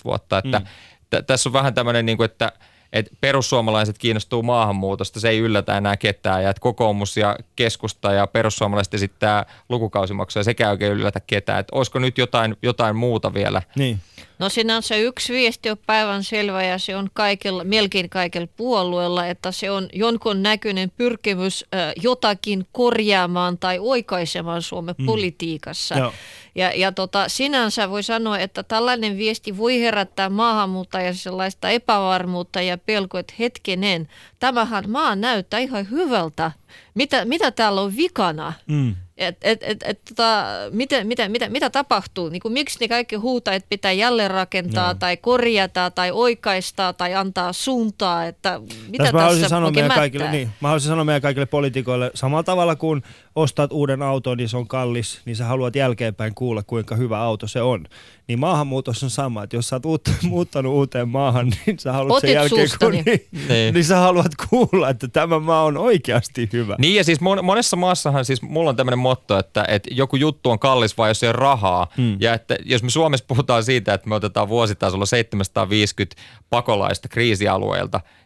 vuotta. Että mm. t- tässä on vähän tämmöinen, niin kuin, että – että perussuomalaiset kiinnostuu maahanmuutosta, se ei yllätä enää ketään ja että kokoomus ja keskusta ja perussuomalaiset esittää lukukausimaksuja, sekä oikein yllätä ketään. Että olisiko nyt jotain, jotain muuta vielä? Niin. No sinänsä yksi viesti on päivän selvä ja se on kaikilla, melkein kaikilla puolueilla, että se on jonkun näköinen pyrkimys äh, jotakin korjaamaan tai oikaisemaan Suomen mm. politiikassa. Joo. Ja, ja tota, sinänsä voi sanoa, että tällainen viesti voi herättää maahanmuuttajia sellaista epävarmuutta ja pelkoa, että hetkenen, tämähän maa näyttää ihan hyvältä mitä, mitä täällä on vikana. Mm. Et, et, et, et, tota, miten, mitä, mitä, mitä tapahtuu? Niin kuin, miksi ne kaikki huutaa, että pitää jälleen rakentaa Joo. tai korjata tai oikaista tai antaa suuntaa? Että mitä Tässä mä haluaisin tässä sanoa meidän kaikille, niin, mä haluaisin sanoa meidän kaikille poliitikoille, samalla tavalla kuin ostat uuden auton, niin se on kallis, niin sä haluat jälkeenpäin kuulla, kuinka hyvä auto se on. Niin maahanmuutos on sama, että jos sä oot uut, muuttanut uuteen maahan, niin sä haluat sen Otit jälkeen, kun, niin, Niin. niin sä haluat kuulla, että tämä maa on oikeasti hyvä. Niin ja siis mon- monessa maassahan siis mulla on tämmöinen motto, että, että joku juttu on kallis vai jos ei ole rahaa. Hmm. Ja että jos me Suomessa puhutaan siitä, että me otetaan vuositasolla 750 pakolaista kriisialueilta, niin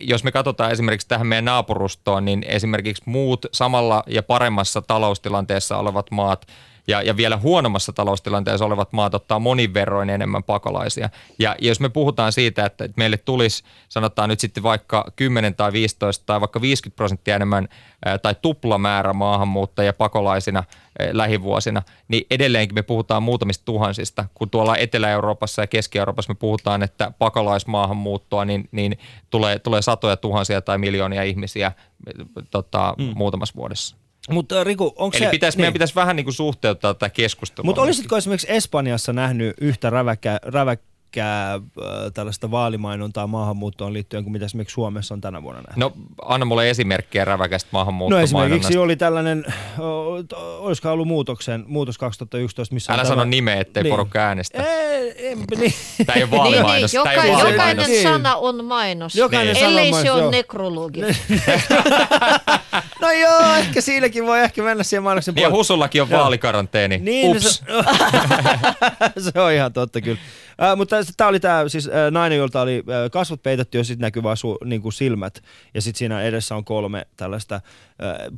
jos me katsotaan esimerkiksi tähän meidän naapurustoon, niin esimerkiksi muut samalla ja paremmassa taloustilanteessa olevat maat ja, ja vielä huonommassa taloustilanteessa olevat maat ottaa monin verroin enemmän pakolaisia. Ja jos me puhutaan siitä, että että meille tulisi, sanotaan nyt sitten vaikka 10 tai 15 tai vaikka 50 prosenttia enemmän ää, tai tuplamäärä maahanmuuttajia pakolaisina ää, lähivuosina, niin edelleenkin me puhutaan muutamista tuhansista. Kun tuolla Etelä-Euroopassa ja Keski-Euroopassa me puhutaan, että pakolaismaahanmuuttoa, niin, niin tulee, tulee satoja tuhansia tai miljoonia ihmisiä tota, mm. muutamassa vuodessa. Mutta Riku, onko Eli se... pitäisi, niin. meidän pitäisi vähän niin kuin suhteuttaa tätä keskustelua. Mutta olisitko esimerkiksi Espanjassa nähnyt yhtä räväkkää, räväkkää äh, tällaista vaalimainontaa maahanmuuttoon liittyen kuin mitä esimerkiksi Suomessa on tänä vuonna nähty? No anna mulle esimerkkiä räväkästä No maahanmuuttomainonnasta. esimerkiksi oli tällainen, olisiko ollut muutoksen, muutos 2011, missä Älä sano tällainen- nimeä, ettei Niin. porukka äänestä. Ei, en, niin. Tämä ei ole Niin, niin, vaalimainos. Tämä ei joka, ole vaali- jokainen. Niin. sana on mainos. Jokainen Niin. sana on Ellei se mainos, on joo. nekrologi. No joo, ehkä siinäkin voi ehkä mennä siihen mainoksen Niin ja puolelle. Husullakin on Joo. vaalikaranteeni. Niin, Ups. Se, se on ihan totta kyllä. Äh, mutta tämä oli tämä siis, äh, nainen, jolta oli äh, kasvot peitetty ja sitten näkyy vaan su, niin kuin silmät. Ja sitten siinä edessä on kolme tällaista äh,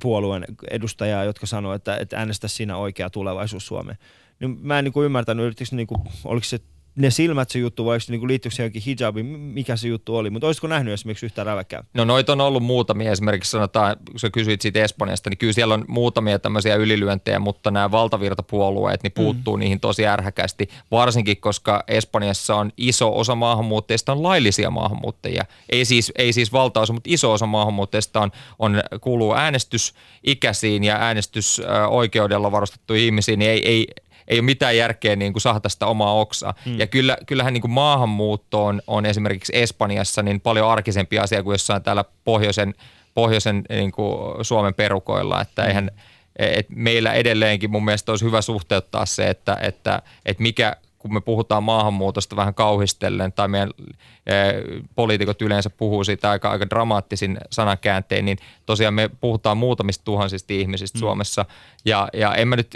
puolueen edustajaa, jotka sanoo, että, että äänestä siinä oikea tulevaisuus Suomeen. Niin mä en niin kuin ymmärtänyt, yrittikö ne, niin kuin, oliko se ne silmät se juttu vai oliko se niin liittyykö se johonkin hijabiin, mikä se juttu oli. Mutta olisiko nähnyt esimerkiksi yhtään räväkkää? No noita on ollut muutamia, esimerkiksi sanotaan, kun sä kysyit siitä Espanjasta, niin kyllä siellä on muutamia tämmöisiä ylilyöntejä, mutta nämä valtavirtapuolueet niin puuttuu mm. niihin tosi ärhäkästi, varsinkin koska Espanjassa on iso osa maahanmuuttajista on laillisia maahanmuuttajia. Ei siis, ei siis valtaosa, mutta iso osa maahanmuuttajista on, on, kuuluu äänestysikäisiin ja äänestysoikeudella varustettuihin ihmisiin, niin ei, ei, ei ole mitään järkeä niin kuin sahata sitä omaa oksaa. Mm. Ja kyllä, kyllähän niin kuin maahanmuutto on, on esimerkiksi Espanjassa niin paljon arkisempi asia kuin jossain täällä pohjoisen, pohjoisen niin kuin Suomen perukoilla, että mm. eihän, et meillä edelleenkin mun mielestä olisi hyvä suhteuttaa se, että, että, että mikä, kun me puhutaan maahanmuutosta vähän kauhistellen, tai meidän e, poliitikot yleensä puhuu siitä aika, aika dramaattisin sanakääntein, niin tosiaan me puhutaan muutamista tuhansista ihmisistä mm. Suomessa, ja, ja en mä nyt,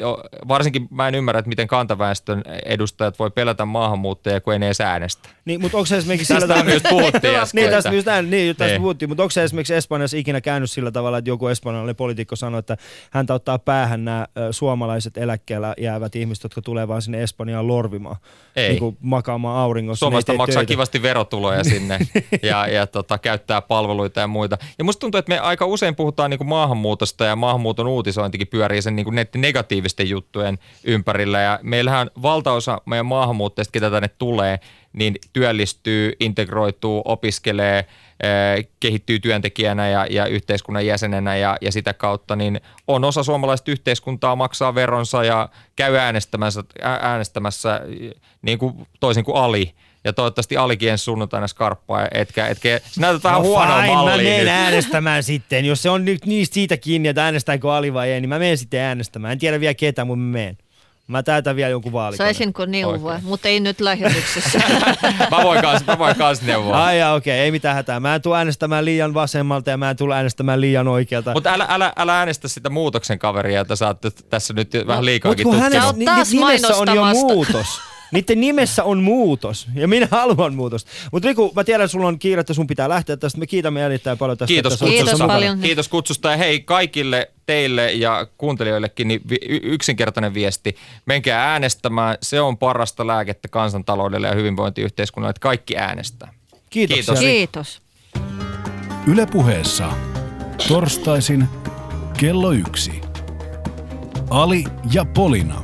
varsinkin mä en ymmärrä, että miten kantaväestön edustajat voi pelätä maahanmuuttajia, kun ei ne edes äänestä. Niin, mutta onko se esimerkiksi Tästä sillä me just puhuttiin äsken. Niin, tästä, just näin, niin, tästä Niin. puhuttiin, mutta onko se esimerkiksi Espanjassa ikinä käynyt sillä tavalla, että joku espanjalainen poliitikko sanoi, että häntä ottaa päähän nämä suomalaiset eläkkeellä jäävät ihmiset, jotka tulee vaan sinne Espanjaan lorvimaan, Ei. niin kuin makaamaan auringossa. Suomesta ei tee maksaa töitä. kivasti verotuloja sinne ja, ja tota, käyttää palveluita ja muita. Ja musta tuntuu, että me aika usein puhutaan niin kuin maahanmuutosta ja maahanmuuton uutisointikin pyörii sen niin kuin negatiivisten juttujen ympärillä. Ja meillähän valtaosa meidän maahanmuuttajista, ketä tänne tulee, niin työllistyy, integroituu, opiskelee, eh, kehittyy työntekijänä ja, ja yhteiskunnan jäsenenä ja, ja sitä kautta niin on osa suomalaista yhteiskuntaa, maksaa veronsa ja käy äänestämässä, ää- äänestämässä niin kuin, toisin kuin Ali. Ja toivottavasti Alikin ensi sunnuntaina skarppaa, etkä, etkä sä näytät vähän no huonoa fine, mä menen äänestämään sitten. Jos se on nyt niistä siitä kiinni, että äänestääkö Ali vai ei, niin mä menen sitten äänestämään. En tiedä vielä ketä, mutta mä menen. Mä täytän vielä jonkun vaalikoneen. Saisinko neuvoa, Oikein. mutta ei nyt lähetyksessä. Mä voin kans, mä voin kans neuvoa. Ai okei, ei mitään hätää. Mä en tule äänestämään liian vasemmalta ja mä en tule äänestämään liian oikealta. Mutta älä, älä, älä äänestä sitä muutoksen kaveria, jota sä oot nyt tässä nyt vähän Mut liikaakin kun tutkinut. Sä hänen ni- ni- nimessä on jo muutos. Niiden nimessä on muutos ja minä haluan muutosta. Mutta Riku, mä tiedän, että sulla on kiire, että sun pitää lähteä tästä. Me kiitämme erittäin paljon tästä. Kiitos että Kiitos kutsusta. mukana. paljon. Kiitos kutsusta ja hei kaikille teille ja kuuntelijoillekin niin yksinkertainen viesti. Menkää äänestämään. Se on parasta lääkettä kansantaloudelle ja hyvinvointiyhteiskunnalle, että kaikki äänestää. Kiitos. Kiitos. Yle puheessa. Torstaisin kello yksi. Ali ja Polina.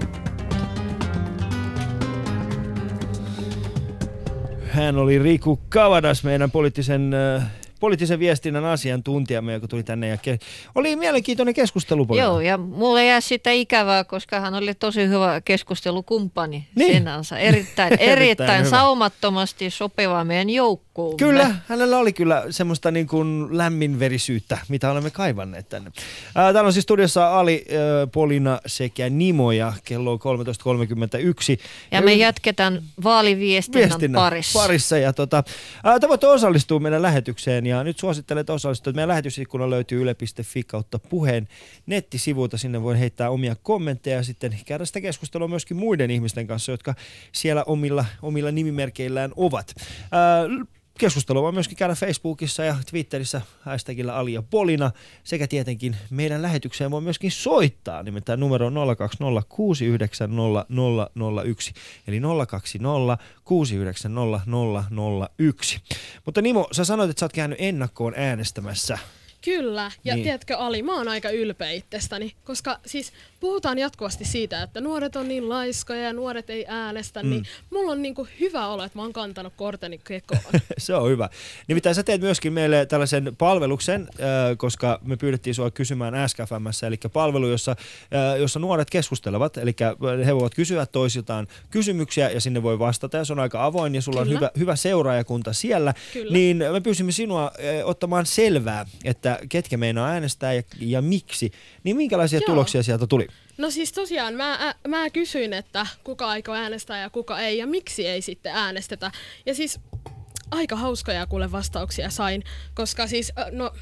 Hän oli Riku Kavadas, meidän poliittisen äh, poliittisen viestinnän asiantuntijamme, joka tuli tänne. Ja ke- oli mielenkiintoinen keskustelu. Polina. Joo, ja mulle jää sitä ikävää, koska hän oli tosi hyvä keskustelukumppani Niin. sinänsä. Erittäin, Erittäin erittäin hyvä. saumattomasti sopiva meidän joukkoon. Kyllä, hänellä oli kyllä semmoista niin kuin lämminverisyyttä, mitä olemme kaivanneet tänne. Ää, Täällä on siis studiossa Ali, ää, Polina sekä Nimo ja kello on 13.31. Ja me jatketaan vaaliviestinnän viestinnän parissa. parissa. Ja tota, ää, te voitte osallistua meidän lähetykseen ja nyt suosittelen, että osallistua. Meidän lähetysikkuna löytyy yle.fi kautta puheen nettisivuilta. Sinne voi heittää omia kommentteja ja sitten käydä sitä keskustelua myöskin muiden ihmisten kanssa, jotka siellä omilla, omilla nimimerkeillään ovat. Ää, Keskustelua voi myöskin käydä Facebookissa ja Twitterissä hashtagillä Ali ja Polina sekä tietenkin meidän lähetykseen voi myöskin soittaa, nimittäin numero on 020690001 eli 020690001. Mutta Nimo, sä sanoit, että sä oot käynyt ennakkoon äänestämässä. Kyllä, ja Niin. niin. tiedätkö Ali, mä oon aika ylpeä itsestäni, koska siis puhutaan jatkuvasti siitä, että nuoret on niin laiskoja ja nuoret ei äänestä, mm. niin mulla on niinku hyvä olo, että mä oon kantanut korteni kekoon. Se on hyvä. Nimittäin sä teet myöskin meille tällaisen palveluksen, äh, koska me pyydettiin sua kysymään SKFMssä, eli palvelu, jossa, äh, jossa nuoret keskustelevat, eli he voivat kysyä toisiltaan kysymyksiä ja sinne voi vastata ja se on aika avoin ja sulla on Kyllä. hyvä, hyvä seuraajakunta siellä. Kyllä. Niin me pyysimme sinua äh, ottamaan selvää, että ketkä meinaa äänestää ja, ja miksi. Niin minkälaisia Joo. tuloksia sieltä tuli? No siis tosiaan mä, ä, mä kysyin, että kuka aikoo äänestää ja kuka ei ja miksi ei sitten äänestetä. Ja siis aika hauskoja kuule vastauksia sain, koska siis no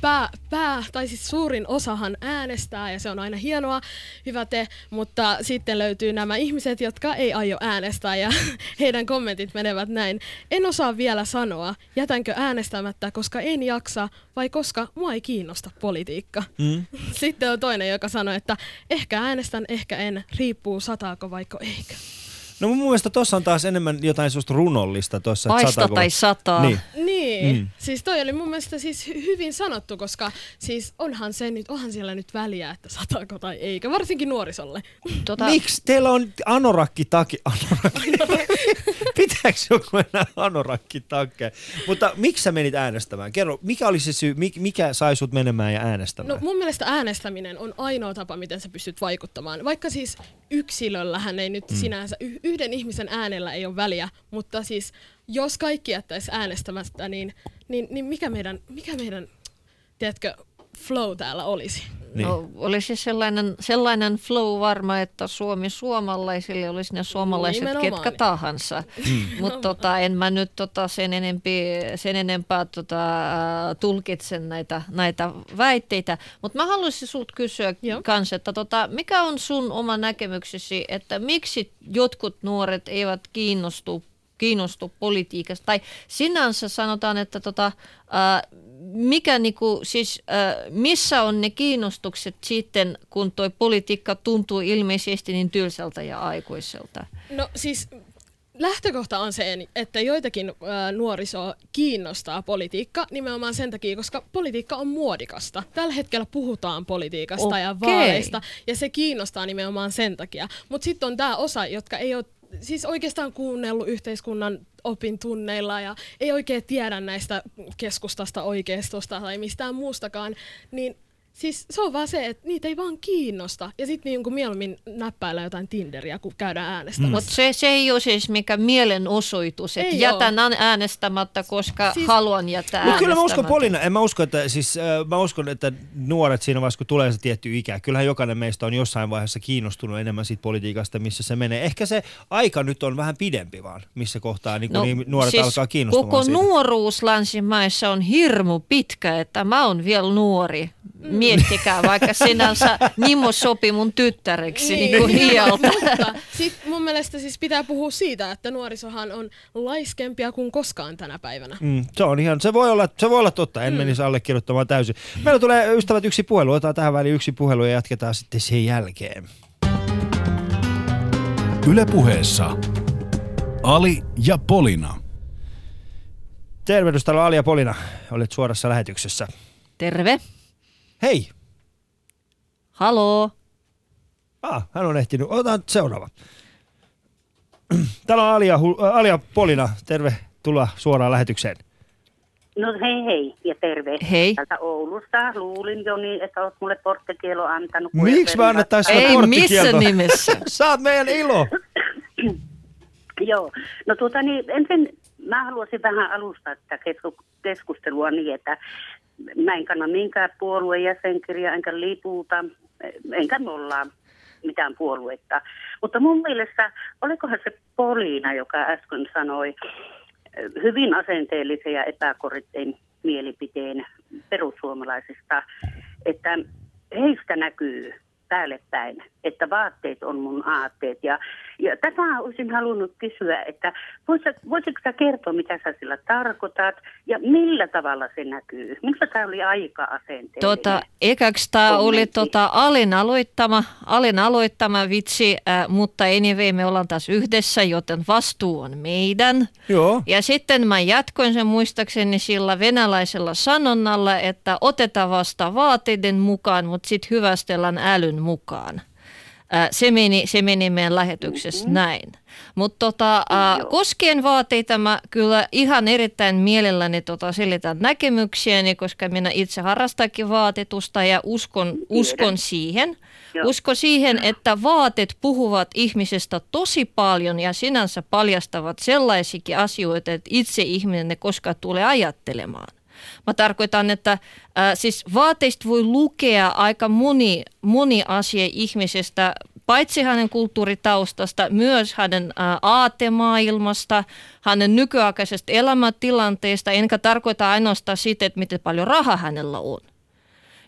pää, pää, tai siis suurin osahan äänestää ja se on aina hienoa, hyvä te, mutta sitten löytyy nämä ihmiset, jotka ei aio äänestää ja heidän kommentit menevät näin. En osaa vielä sanoa, jätänkö äänestämättä, koska en jaksa vai koska mua ei kiinnosta politiikka. Mm? Sitten on toinen, joka sanoi, että ehkä äänestän, ehkä en, riippuu sataako vaiko eikä. No mun mielestä tuossa on taas enemmän jotain susta runollista tuossa. Paista sataako- tai sataa. Niin. Niin, Mm. siis toi oli mun mielestä siis hy- hyvin sanottu, koska siis onhan se nyt, onhan siellä nyt väliä, että sataako tai eikä, varsinkin nuorisolle. Tota, Miksi teillä on anorakki taki? Anorakki. Pitääkö joku enää anorakki takkeja? Mutta miksi sä menit äänestämään? Kerro, mikä oli se syy, mik- mikä sai sut menemään ja äänestämään? No mun mielestä äänestäminen on ainoa tapa, miten sä pystyt vaikuttamaan. Vaikka siis yksilöllähän ei nyt mm. sinänsä, yhden ihmisen äänellä ei ole väliä, mutta siis jos kaikki jättäisi äänestämättä, niin, niin, niin mikä meidän, mikä meidän, tiedätkö, flow täällä olisi? Niin. No, olisi sellainen, sellainen flow varma, että Suomi suomalaisille olisi ne suomalaiset Nimenomaan. ketkä tahansa. Mm. Mutta tota, en mä nyt tota, sen, enempi, sen enempää tota, äh, tulkitse näitä, näitä väitteitä. Mutta mä haluaisin sulta kysyä Joo. kanssa, että tota, mikä on sun oma näkemyksesi, että miksi jotkut nuoret eivät kiinnostu kiinnostu politiikasta. Tai sinänsä sanotaan, että tota, ää, mikä niinku, siis, ää, missä on ne kiinnostukset sitten, kun tuo politiikka tuntuu ilmeisesti niin tylsältä ja aikuiselta? No siis lähtökohta on se, että joitakin äh, nuorisoa kiinnostaa politiikka nimenomaan sen takia, koska politiikka on muodikasta. Tällä hetkellä puhutaan politiikasta ja Okei. vaaleista ja se kiinnostaa nimenomaan sen takia. Mutta sitten on tämä osa, jotka ei ole siis oikeastaan kuunnellut yhteiskunnan opintunneilla ja ei oikein tiedä näistä keskustasta, oikeistosta tai mistään muustakaan, niin Siis se on vaan se, että niitä ei vaan kiinnosta. Ja sitten niin mieluummin näppäillä jotain Tinderiä, kun käydään äänestämässä. Mutta se, se ei ole siis mikä mielenosoitus, että Ei jätän ään- äänestämättä, koska Siis- haluan jättää Mutta kyllä mä uskon. Polina, en mä usko, että, siis, äh, mä uskon, että nuoret siinä vaiheessa, kun tulee se tietty ikä, kyllähän jokainen meistä on jossain vaiheessa kiinnostunut enemmän siitä politiikasta, missä se menee. Ehkä se aika nyt on vähän pidempi vaan, missä kohtaa niin, no, niin nuoret siis alkaa kiinnostumaan Koko siitä. nuoruus länsimaissa on hirmu pitkä, että mä oon vielä nuori. Miettikää, vaikka sinänsä Nimo sopi mun tyttäreksi niin. Niin kuin hialta. Mutta sit mun mielestä siis pitää puhua siitä, että nuorisohan on laiskempia kuin koskaan tänä päivänä. Mm, se on ihan, se voi olla, se voi olla totta, en mm. menisi allekirjoittamaan täysin. Meillä tulee ystävät yksi puhelu, otetaan tähän väliin yksi puhelu ja jatketaan sitten sen jälkeen. Ylepuheessa Ali ja Polina. Tervehdys, täällä on Ali ja Polina, olet suorassa lähetyksessä. Terve. Hei! Haloo. Ah, hän on ehtinyt. Otetaan seuraava. Täällä on Ali ja, Hu- äh, Ali ja Polina. Tervetuloa suoraan lähetykseen. No hei hei ja terve. Hei. Täältä Oulusta luulin jo niin, että olet mulle porttikielo antanut. Miksi me ei annettaisiin Ei porttikielto? nimessä. Sä oot meidän ilo. Joo, no tuota niin, ensin mä haluaisin vähän alustaa tätä kesku- keskustelua niin, että mä en kanna minkään puolueen jäsenkirjaa, enkä liputa, enkä nollaa mitään puoluetta. Mutta mun mielestä, olikohan se Poliina, joka äsken sanoi hyvin asenteellisen ja epäkorrektein mielipiteen perussuomalaisista, että heistä näkyy päälle päin, että vaatteet on mun aatteet. Ja, ja tätä olisin halunnut kysyä, että voisitko, voisitko sä kertoa, mitä sä sillä tarkoitat ja millä tavalla se näkyy? Minusta tämä oli aika asenteellinen. Tota, ekäks tämä oli tota, alin, aloittama, alin aloittama vitsi, äh, mutta anyway, me ollaan taas yhdessä, joten vastuu on meidän. Joo. Ja sitten mä jatkoin sen muistaakseni sillä venäläisellä sanonnalla, että otetaan vasta vaateiden mukaan, mutta sitten hyvästellään älyn mukaan. Ää, Se meni, se meni meidän lähetyksessä mm-hmm. näin. Mutta tota, Joo. koskien vaatteita mä kyllä ihan erittäin mielelläni tota selitän näkemyksiäni, koska minä itse harrastakin vaatetusta ja uskon, uskon siihen. Joo. Usko siihen, että vaatet puhuvat ihmisestä tosi paljon ja sinänsä paljastavat sellaisikin asioita, että itse ihminen ne koskaan tulee ajattelemaan. Mä tarkoitan, että äh, siis vaateista voi lukea aika moni, moni asia ihmisestä, paitsi hänen kulttuuritaustasta, myös hänen äh, aatemaailmasta, hänen nykyaikaisesta elämäntilanteesta, enkä tarkoita ainoastaan sitä, että miten paljon rahaa hänellä on.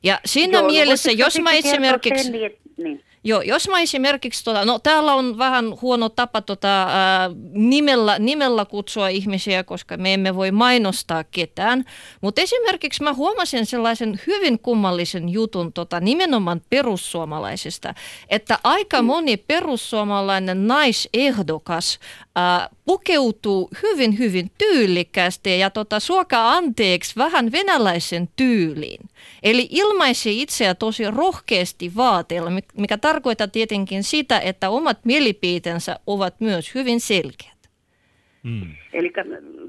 Ja siinä Joo, no mielessä, voisitko jos mä esimerkiksi... Sen, niin, niin. Joo, jos mä esimerkiksi, tota, no täällä on vähän huono tapa tota, ää, nimellä, nimellä kutsua ihmisiä, koska me emme voi mainostaa ketään, mutta esimerkiksi mä huomasin sellaisen hyvin kummallisen jutun tota, nimenomaan perussuomalaisista, että aika moni perussuomalainen naisehdokas ää, pukeutuu hyvin, hyvin tyylikkäästi ja tota, suokaa anteeksi vähän venäläisen tyyliin. Eli ilmaisi itseä tosi rohkeasti vaateilla, mik- mikä tarkoittaa tietenkin sitä, että omat mielipiteensä ovat myös hyvin selkeät. Eli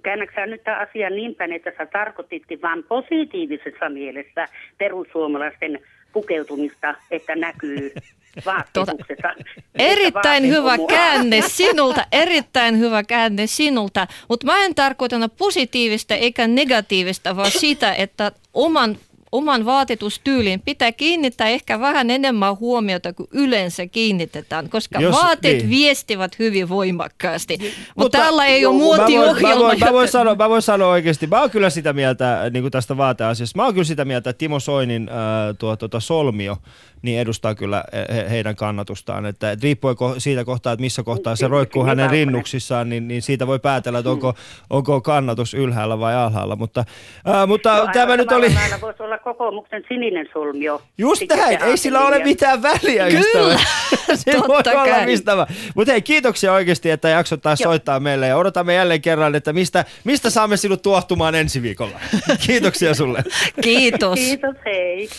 käännätkö sä nyt tämän asian niin päin, että sä tarkoititkin vain positiivisessa mielessä perussuomalaisten pukeutumista, että näkyy vaatetuksessa. Erittäin hyvä käänne sinulta, erittäin hyvä käänne sinulta, mutta mä en tarkoita positiivista eikä negatiivista, vaan sitä, että oman oman vaatetustyyliin pitää kiinnittää ehkä vähän enemmän huomiota kuin yleensä kiinnitetään, koska Jos- vaateet niin. niin. viestivät hyvin voimakkaasti. Mutta Mutta- täällä ei ole mä Mä voin, mä, muotiohjelma. voin, mä, voin sanoa, mä voin sanoa oikeasti, mä oon kyllä sitä mieltä niin kuin tästä vaateasiasta, mä oon kyllä sitä mieltä, että Timo Soinin ää, tuo, tuota, solmio niin edustaa kyllä he, heidän kannatustaan. Että, että riippuen ko- siitä kohtaa, että missä kohtaa se roikkuu hänen rinnuksissaan, niin, niin siitä voi päätellä, että onko, onko kannatus ylhäällä vai alhaalla. Mutta, ää, mutta No, tämä nyt oli... lailla voisi olla kokoomuksen sininen solmio. Just Sitten näin, ei sillä ole mitään väliä, Kyllä, ystävä. se voi totta olla kai. mistä vaan. Mutta hei, kiitoksia oikeasti, että jaksot taas Joo. soittaa meille ja odotamme jälleen kerran, että mistä, mistä saamme sinut tuohtumaan ensi viikolla. kiitoksia sulle. Kiitos. Kiitos, hei.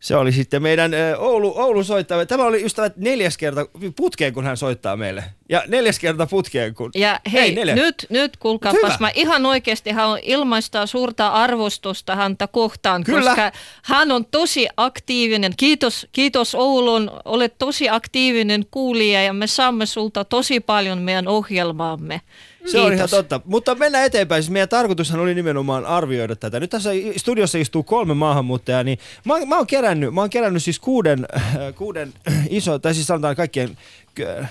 Se oli sitten meidän Oulu, Oulu soittaja. Tämä oli ystävät neljäs kerta putkeen, kun hän soittaa meille. Ja neljäs kerta putkeen, kun... Ja hei, Ei, neljä. nyt, nyt Hyvä. kuulkaapas, mä ihan oikeasti haluan ilmaista suurta arvostusta häntä kohtaan, Kyllä. koska hän on tosi aktiivinen. Kiitos, kiitos Oulun, olet tosi aktiivinen kuulija ja me saamme sulta tosi paljon meidän ohjelmaamme. Se on ihan totta. Mutta mennään eteenpäin. Siis meidän tarkoitushan oli nimenomaan arvioida tätä. Nyt tässä studiossa istuu kolme maahanmuuttajaa, niin mä, mä, oon, kerännyt, mä oon kerännyt siis kuuden, äh, kuuden iso, tai siis sanotaan kaikkien k-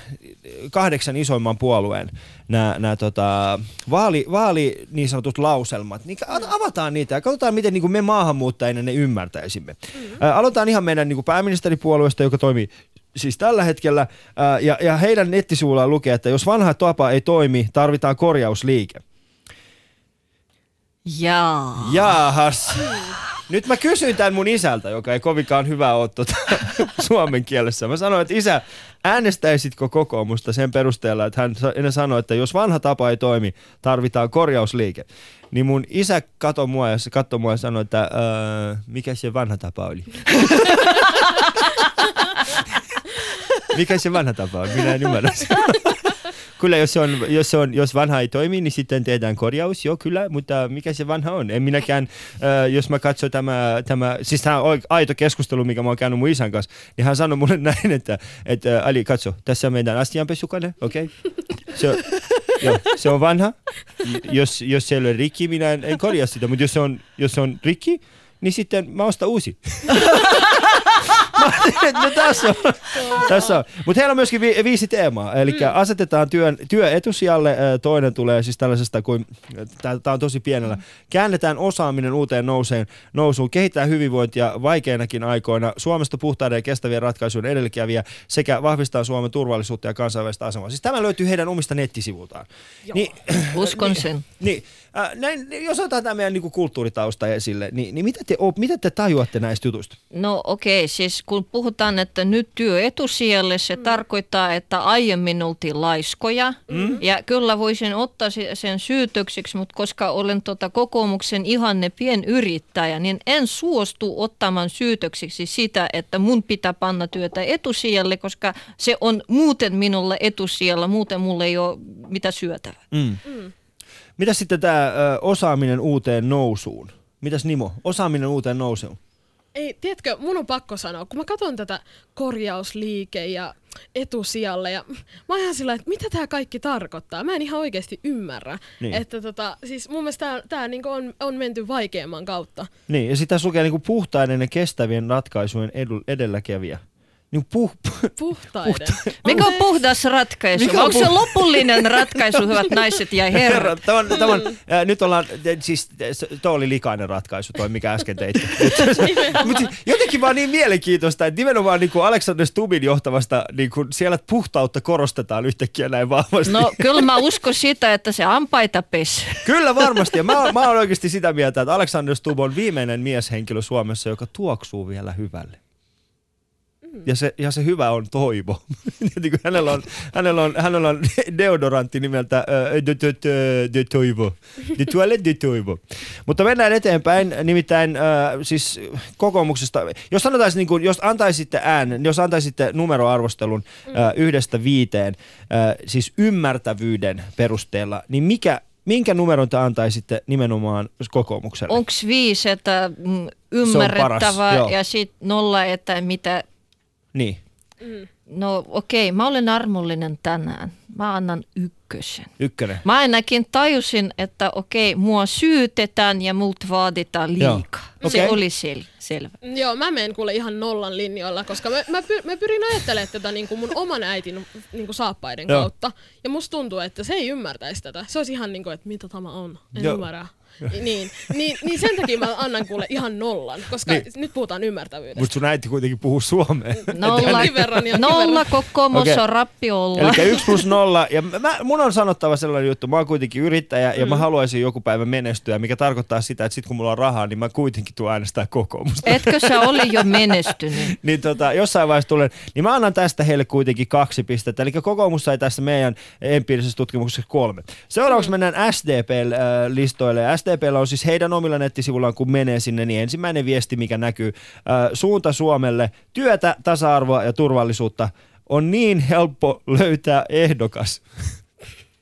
kahdeksan isoimman puolueen nämä, nämä tota, vaali, vaali niin sanotut lauselmat. Niin a- avataan niitä ja katsotaan, miten niin kuin me maahanmuuttajina ne ymmärtäisimme. Mm-hmm. Aloitetaan ihan meidän niin kuin pääministeripuolueesta, joka toimii siis tällä hetkellä, ää, ja, ja heidän nettisivuillaan lukee, että jos vanha tapa ei toimi, tarvitaan korjausliike. Jaa. Jaahas. Nyt mä kysyin tämän mun isältä, joka ei kovinkaan hyvä ole tota, suomen kielessä. Mä sanoin, että isä, äänestäisitkö kokoomusta sen perusteella, että hän hän sanoi, että jos vanha tapa ei toimi, tarvitaan korjausliike. Niin mun isä katsoi mua ja, katsoi mua ja sanoi, että öö, mikä se vanha tapa oli? mikä se vanha tapa on? Minä en ymmärrä sitä. kyllä jos, on, jos, on, jos vanha ei toimi, niin sitten tehdään korjaus. Joo, kyllä, mutta mikä se vanha on? En minäkään, äh, jos mä katson tämä, tämä siis tämä on aito keskustelu, mikä mä oon käynyt mun isän kanssa, niin hän sanoi mulle näin, että, että Ali, katso, tässä on meidän astianpesukone, okei? Okay? Se, joo, se on vanha. Jos, jos se ei ole rikki, minä en, en korjaa sitä, mutta jos se on, jos se on rikki, niin sitten mä ostan uusi. no tässä on. tässä on. Mutta heillä on myöskin vi- viisi teemaa. Eli mm. asetetaan työn, työ etusijalle. Toinen tulee siis tällaisesta kuin, tämä on tosi pienellä. Käännetään osaaminen uuteen nouseen, nousuun. Kehitetään hyvinvointia vaikeinakin aikoina. Suomesta puhtaiden ja kestävien ratkaisujen edelläkävijä sekä vahvistaa Suomen turvallisuutta ja kansainvälistä asemaa. Siis tämä löytyy heidän omista nettisivultaan. Niin, Uskon sen. Niin, äh, näin, jos otetaan tämä meidän niin kulttuuritausta esille, niin, niin mitä, te, mitä te tajuatte näistä jutuista? No okei, okay, siis kun puhutaan, että nyt työ etusijalle, se mm. tarkoittaa, että aiemmin oltiin laiskoja. Mm. Ja kyllä voisin ottaa sen syytöksiksi, mutta koska olen tota kokoomuksen ihanne pienyrittäjä, niin en suostu ottamaan syytöksiksi sitä, että mun pitää panna työtä etusijalle, koska se on muuten minulle etusijalla, muuten mulle ei ole mitä syötävää. Mm. Mm. Mitä sitten tämä osaaminen uuteen nousuun? Mitäs Nimo, osaaminen uuteen nousuun? Ei, tiedätkö, mun on pakko sanoa, kun mä katson tätä korjausliike ja etusijalle ja mä oon ihan sillä, että mitä tämä kaikki tarkoittaa. Mä en ihan oikeasti ymmärrä. Niin. Että tota, siis mun mielestä tää, tää niinku on, on menty vaikeamman kautta. Niin, ja sitä lukee niinku puhtaiden ja kestävien ratkaisujen edu, edelläkävijä. Niin puh, Puhtaiden. Puhta- Mikä on puhdas ratkaisu? Mikä on Onko puh- se lopullinen ratkaisu, hyvät naiset ja herrat? Tämä on, tämä on, äh, nyt ollaan, siis tuo oli likainen ratkaisu, toi mikä äsken teitte. Mutta jotenkin vaan niin mielenkiintoista, että nimenomaan niin kuin Alexander Stubin johtavasta niin kuin siellä puhtautta korostetaan yhtäkkiä näin vahvasti. No kyllä mä uskon sitä, että se ampaita pes. Kyllä varmasti. Ja mä, mä olen oikeasti sitä mieltä, että Alexander Stub on viimeinen mieshenkilö Suomessa, joka tuoksuu vielä hyvälle. Ja se, ja se hyvä on toivo. hänellä, on, hänellä, on, hänellä on deodorantti nimeltä de, de, de, de toivo. De toilet de toivo. Mutta mennään eteenpäin, nimittäin äh, siis kokoomuksesta. Jos, sanotaan, niin kuin, jos antaisitte äänen, jos antaisitte numeroarvostelun äh, yhdestä viiteen, äh, siis ymmärtävyyden perusteella, niin mikä, minkä numeron te antaisitte nimenomaan kokoomukselle? Onko viisi, että mm, ymmärrettävä ja sitten nolla, että mitä niin. Mm. No okei, okay, mä olen armollinen tänään. Mä annan ykkösen. Ykkönen. Mä ainakin tajusin, että okei, okay, mua syytetään ja multa vaaditaan liikaa. Okay. Se oli sel- selvä. Joo, mä menen kuule ihan nollan linjoilla, koska mä, mä, py, mä pyrin ajattelemaan tätä niin kuin mun oman äitin niin kuin saappaiden Joo. kautta. Ja musta tuntuu, että se ei ymmärtäisi tätä. Se olisi ihan niin kuin, että mitä tämä on. En Joo. ymmärrä niin, niin, niin sen takia mä annan kuule ihan nollan, koska niin. nyt puhutaan ymmärtävyydestä. Mutta sun äiti kuitenkin puhuu suomea. Nolla, verran, nolla kokoomus okay. on olla. Eli yksi plus nolla. Ja mä, mun on sanottava sellainen juttu, mä oon kuitenkin yrittäjä ja mm. mä haluaisin joku päivä menestyä, mikä tarkoittaa sitä, että sit kun mulla on rahaa, niin mä kuitenkin tuun äänestää kokoomusta. Etkö sä ole jo menestynyt? niin tota, jossain vaiheessa tulen, niin mä annan tästä heille kuitenkin kaksi pistettä. Eli kokoomus sai tässä meidän empiirisessä tutkimuksessa kolme. Seuraavaksi mm. mennään SDP-listoille. SD SDPllä on siis heidän omilla nettisivullaan, kun menee sinne, niin ensimmäinen viesti, mikä näkyy, suunta Suomelle, työtä, tasa-arvoa ja turvallisuutta on niin helppo löytää ehdokas.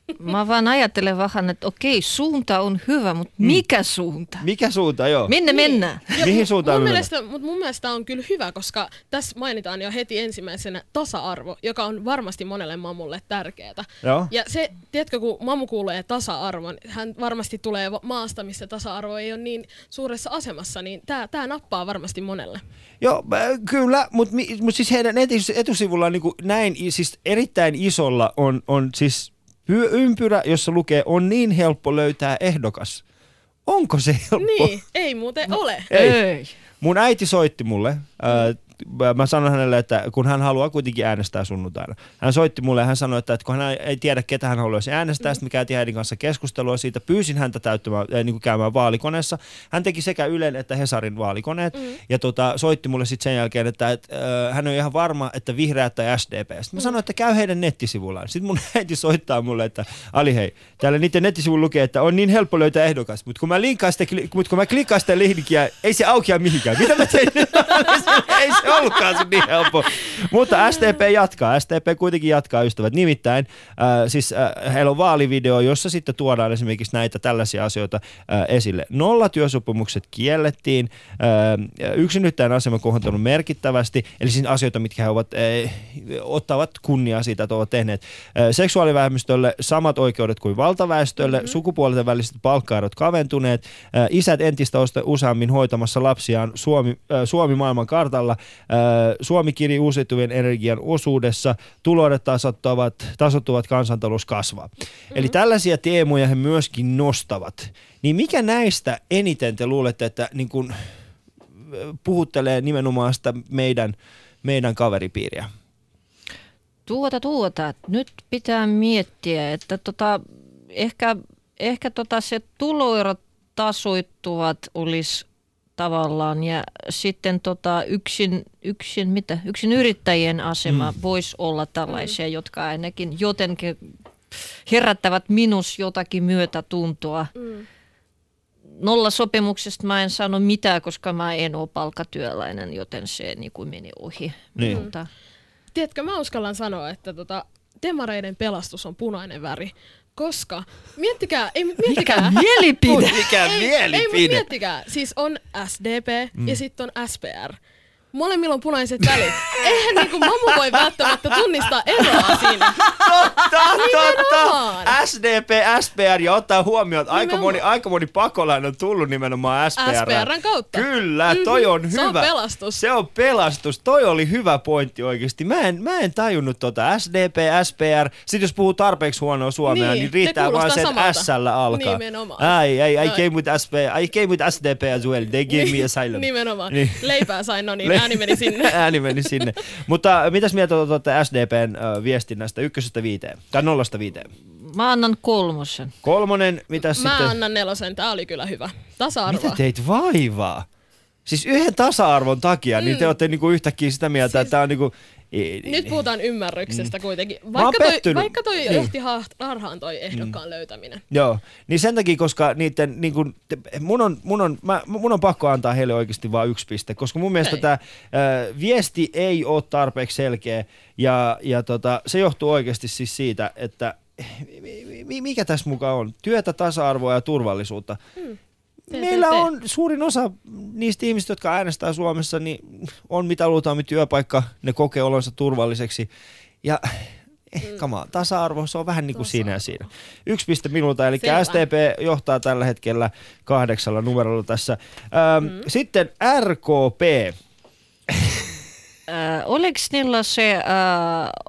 Mä vaan ajattelen vähän, että okei, suunta on hyvä, mutta mm. mikä suunta? Mikä suunta, joo. Minne niin. mennään? Ja Mihin suuntaan mun mielestä, mutta mun mielestä on kyllä hyvä, koska tässä mainitaan jo heti ensimmäisenä tasa-arvo, joka on varmasti monelle mamulle tärkeää. Joo. Ja se, tiedätkö, kun mamu kuulee tasa-arvon, hän varmasti tulee maasta, missä tasa-arvo ei ole niin suuressa asemassa, niin tämä nappaa varmasti monelle. Joo, kyllä, mutta mut siis heidän etusivulla niin näin, siis erittäin isolla on, on siis ympyrä, jossa lukee on niin helppo löytää ehdokas. Onko se helppo? Niin, ei muuten ole. Ei. ei. Mun äiti soitti mulle. Mä sanoin hänelle, että kun hän haluaa kuitenkin äänestää sunnuntaina. Hän soitti mulle ja hän sanoi, että, että kun hän ei tiedä, ketä hän haluaisi äänestää, mm. sitten me käytiin kanssa keskustelua siitä. Pyysin häntä täyttämään, äh, niin kuin käymään vaalikoneessa. Hän teki sekä Ylen että Hesarin vaalikoneet mm. ja tota, soitti mulle sitten sen jälkeen, että, että äh, hän on ihan varma, että vihreät tai SDP. Sitten mä mm. sanoin, että käy heidän nettisivullaan. Sitten mun äiti soittaa mulle, että Ali hei, täällä niiden nettisivulla lukee, että on niin helppo löytää ehdokas, mutta kun mä, sitä, mutta kun mä klikkaan sitä linkkiä, ei se aukea mihinkään. Mitä mä tein? ei se se ollutkaan se niin helppo. Mutta SDP jatkaa, SDP kuitenkin jatkaa ystävät. Nimittäin äh, siis äh, heillä on vaalivideo, jossa sitten tuodaan esimerkiksi näitä tällaisia asioita äh, esille. Nollatyösopimukset kiellettiin, äh, yksinyttäjän asema kohontanut merkittävästi, eli siis asioita, mitkä he ovat, äh, ottavat kunniaa siitä, että ovat tehneet. Äh, seksuaalivähemmistölle samat oikeudet kuin valtaväestölle, mm-hmm. sukupuolten väliset palkkaerot kaventuneet, äh, isät entistä useammin hoitamassa lapsiaan Suomi, äh, Suomi maailman kartalla, äh, Suomi kiri uusiutuvien energian osuudessa, tuloidet tasottuvat, tasottuvat kansantalous kasvaa. Mm-hmm. Eli tällaisia teemoja he myöskin nostavat. Niin mikä näistä eniten te luulette, että niin kun, puhuttelee nimenomaan sitä meidän, meidän kaveripiiriä? Tuota, tuota. Nyt pitää miettiä, että tota, ehkä, ehkä tota se tuloerot tasoittuvat olisi tavallaan ja sitten tota yksin, yksin, mitä? yksin yrittäjien asema mm. voisi olla tällaisia, mm. jotka ainakin jotenkin herättävät minus jotakin myötätuntoa. Mm. Nolla sopimuksesta mä en sano mitään, koska mä en ole palkatyöläinen, joten se niin kuin meni ohi. Niin. Mutta... Tiedätkö, mä uskallan sanoa, että tota, demareiden pelastus on punainen väri. Koska, miettikää, ei miettikää. Mikä mielipide? Mikä ei, mielipide? Ei, mutta miettikää, siis on SDP mm. ja sitten on SPR. Molemmilla on punaiset välit. Eihän niinku mamu voi välttämättä tunnistaa eroa siinä. Totta, totta. SDP, SPR ja ottaa huomioon, että aika moni, aika moni pakolainen on tullut nimenomaan SPR. SPRn kautta. Kyllä, toi on mm-hmm. hyvä. Se on pelastus. Se on pelastus. Toi oli hyvä pointti oikeasti. Mä en, mä en tajunnut tota SDP, SPR. Sitten jos puhuu tarpeeksi huonoa suomea, niin, niin riittää vaan se, että S alkaa. Nimenomaan. Ai, ai, I came with SPR. I came with SDP as well. They gave me asylum. Nimenomaan. Niin. Leipää sain, no niin, ääni meni sinne. ääni meni sinne. Mutta mitäs mieltä olette SDPn viestinnästä ykkösestä viiteen? Tai nollasta viiteen? Mä annan kolmosen. Kolmonen, mitä sitten? Mä annan nelosen, tää oli kyllä hyvä. Tasa-arvoa. Mitä teit vaivaa? Siis yhden tasa-arvon takia, mm. niin te mm. olette niinku yhtäkkiä sitä mieltä, siis, että tämä on niinku... Nyt puhutaan ymmärryksestä mm. kuitenkin. Vaikka toi, vaikka toi niin. johti harhaan toi ehdokkaan mm. löytäminen. Joo, niin sen takia, koska niiden, niin kun, mun, on, mun, on, mä, mun on pakko antaa heille oikeasti vain yksi piste, koska mun mielestä tämä viesti ei ole tarpeeksi selkeä ja, ja tota, se johtuu oikeasti siis siitä, että mikä tässä mukaan on? Työtä, tasa-arvoa ja turvallisuutta. Hmm. Meillä on suurin osa niistä ihmistä, jotka äänestää Suomessa, niin on mitä luultaan työpaikka, ne kokee olonsa turvalliseksi. Ja eh, mm. tasa-arvo, se on vähän niin kuin siinä ja siinä. Yksi piste minulta, eli Selvä. STP johtaa tällä hetkellä kahdeksalla numerolla tässä. Ähm, mm. Sitten RKP. Äh, oliko niillä se äh,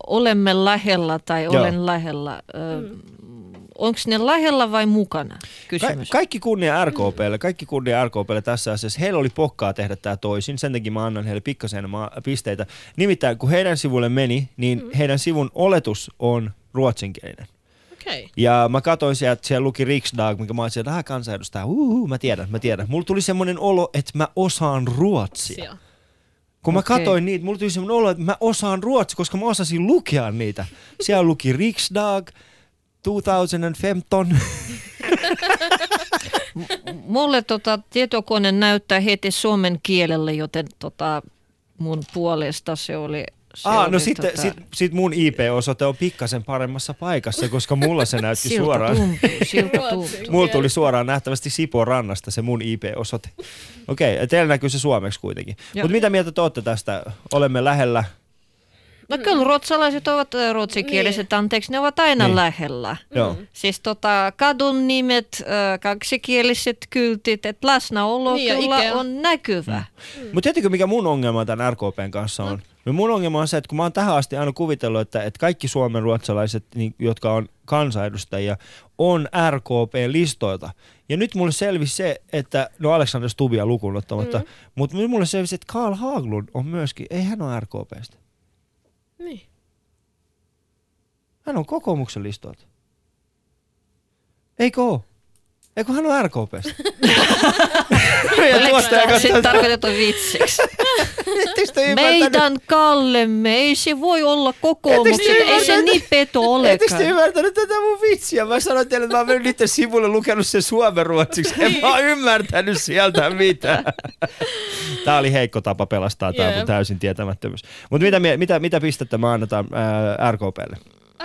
olemme lähellä tai Joo. olen lähellä? Äh, mm. Onko ne lähellä vai mukana? Kysymys. Ka- kaikki kunnia RKPlle, kaikki kunnia RKPlle tässä asiassa. Heillä oli pokkaa tehdä tämä toisin, sen takia mä annan heille pikkasen ma- pisteitä. Nimittäin kun heidän sivulle meni, niin mm. heidän sivun oletus on ruotsinkielinen. Okay. Ja mä katsoin sieltä, että siellä luki Riksdag, mikä mä olisin, että kansanedustaja, uhuhu, mä tiedän, mä tiedän. Mulla tuli semmoinen olo, että mä osaan ruotsia. Sia. Kun mä okay. katsoin niitä, mulla tuli semmoinen olo, että mä osaan ruotsia, koska mä osasin lukea niitä. Siellä luki Riksdag, 2015. Mulle tota, tietokone näyttää heti suomen kielelle, joten tota, mun puolesta se oli se Ah, no sitten tota... sit, sit mun IP-osoite on pikkasen paremmassa paikassa, koska mulla se näytti siltä suoraan. Tuntuu, siltä tuntuu. Mulla tuli suoraan nähtävästi Sipon rannasta se mun IP-osoite. Okei, okay, teillä näkyy se suomeksi kuitenkin. Mutta mitä mieltä te olette tästä? Olemme lähellä No mm. kyllä ruotsalaiset ovat ruotsikieliset, niin. anteeksi, ne ovat aina niin. lähellä. Joo. Siis tota, kadun nimet, kaksikieliset kyltit, että läsnäolo niin, kyllä on näkyvä. Mm. Mm. Mutta tiedätkö mikä mun ongelma tämän RKPn kanssa on? Mm. No mun ongelma on se, että kun mä oon tähän asti aina kuvitellut, että, että kaikki Suomen ruotsalaiset, niin, jotka on kansanedustajia, on RKP-listoilta. Ja nyt mulle selvisi se, että, no Alexander Stubia lukuun ottamatta, mm. mutta mulle selvisi, että Karl Haglund on myöskin, ei hän ole RKPstä. Niin. Hän on kokoomuksen listoilta. Eikö oo? Ei kun hän on RKPstä. Oliko tämä sitten tarkoitettu vitsiksi? Ettekö? Meidän Kallemme, ei se voi olla Ettekö te ei se ymmärtänyt? niin peto Ettekö te olekaan. ymmärtänyt tätä mun vitsiä? Mä sanoin teille, että mä mennyt niiden sivulle lukenut sen suomen ruotsiksi. En mä ymmärtänyt sieltä mitään. Tää oli heikko tapa pelastaa mun Jep. täysin tietämättömyys. Mutta mitä, mitä, mitä pistettä mä annetaan ää, RKPlle?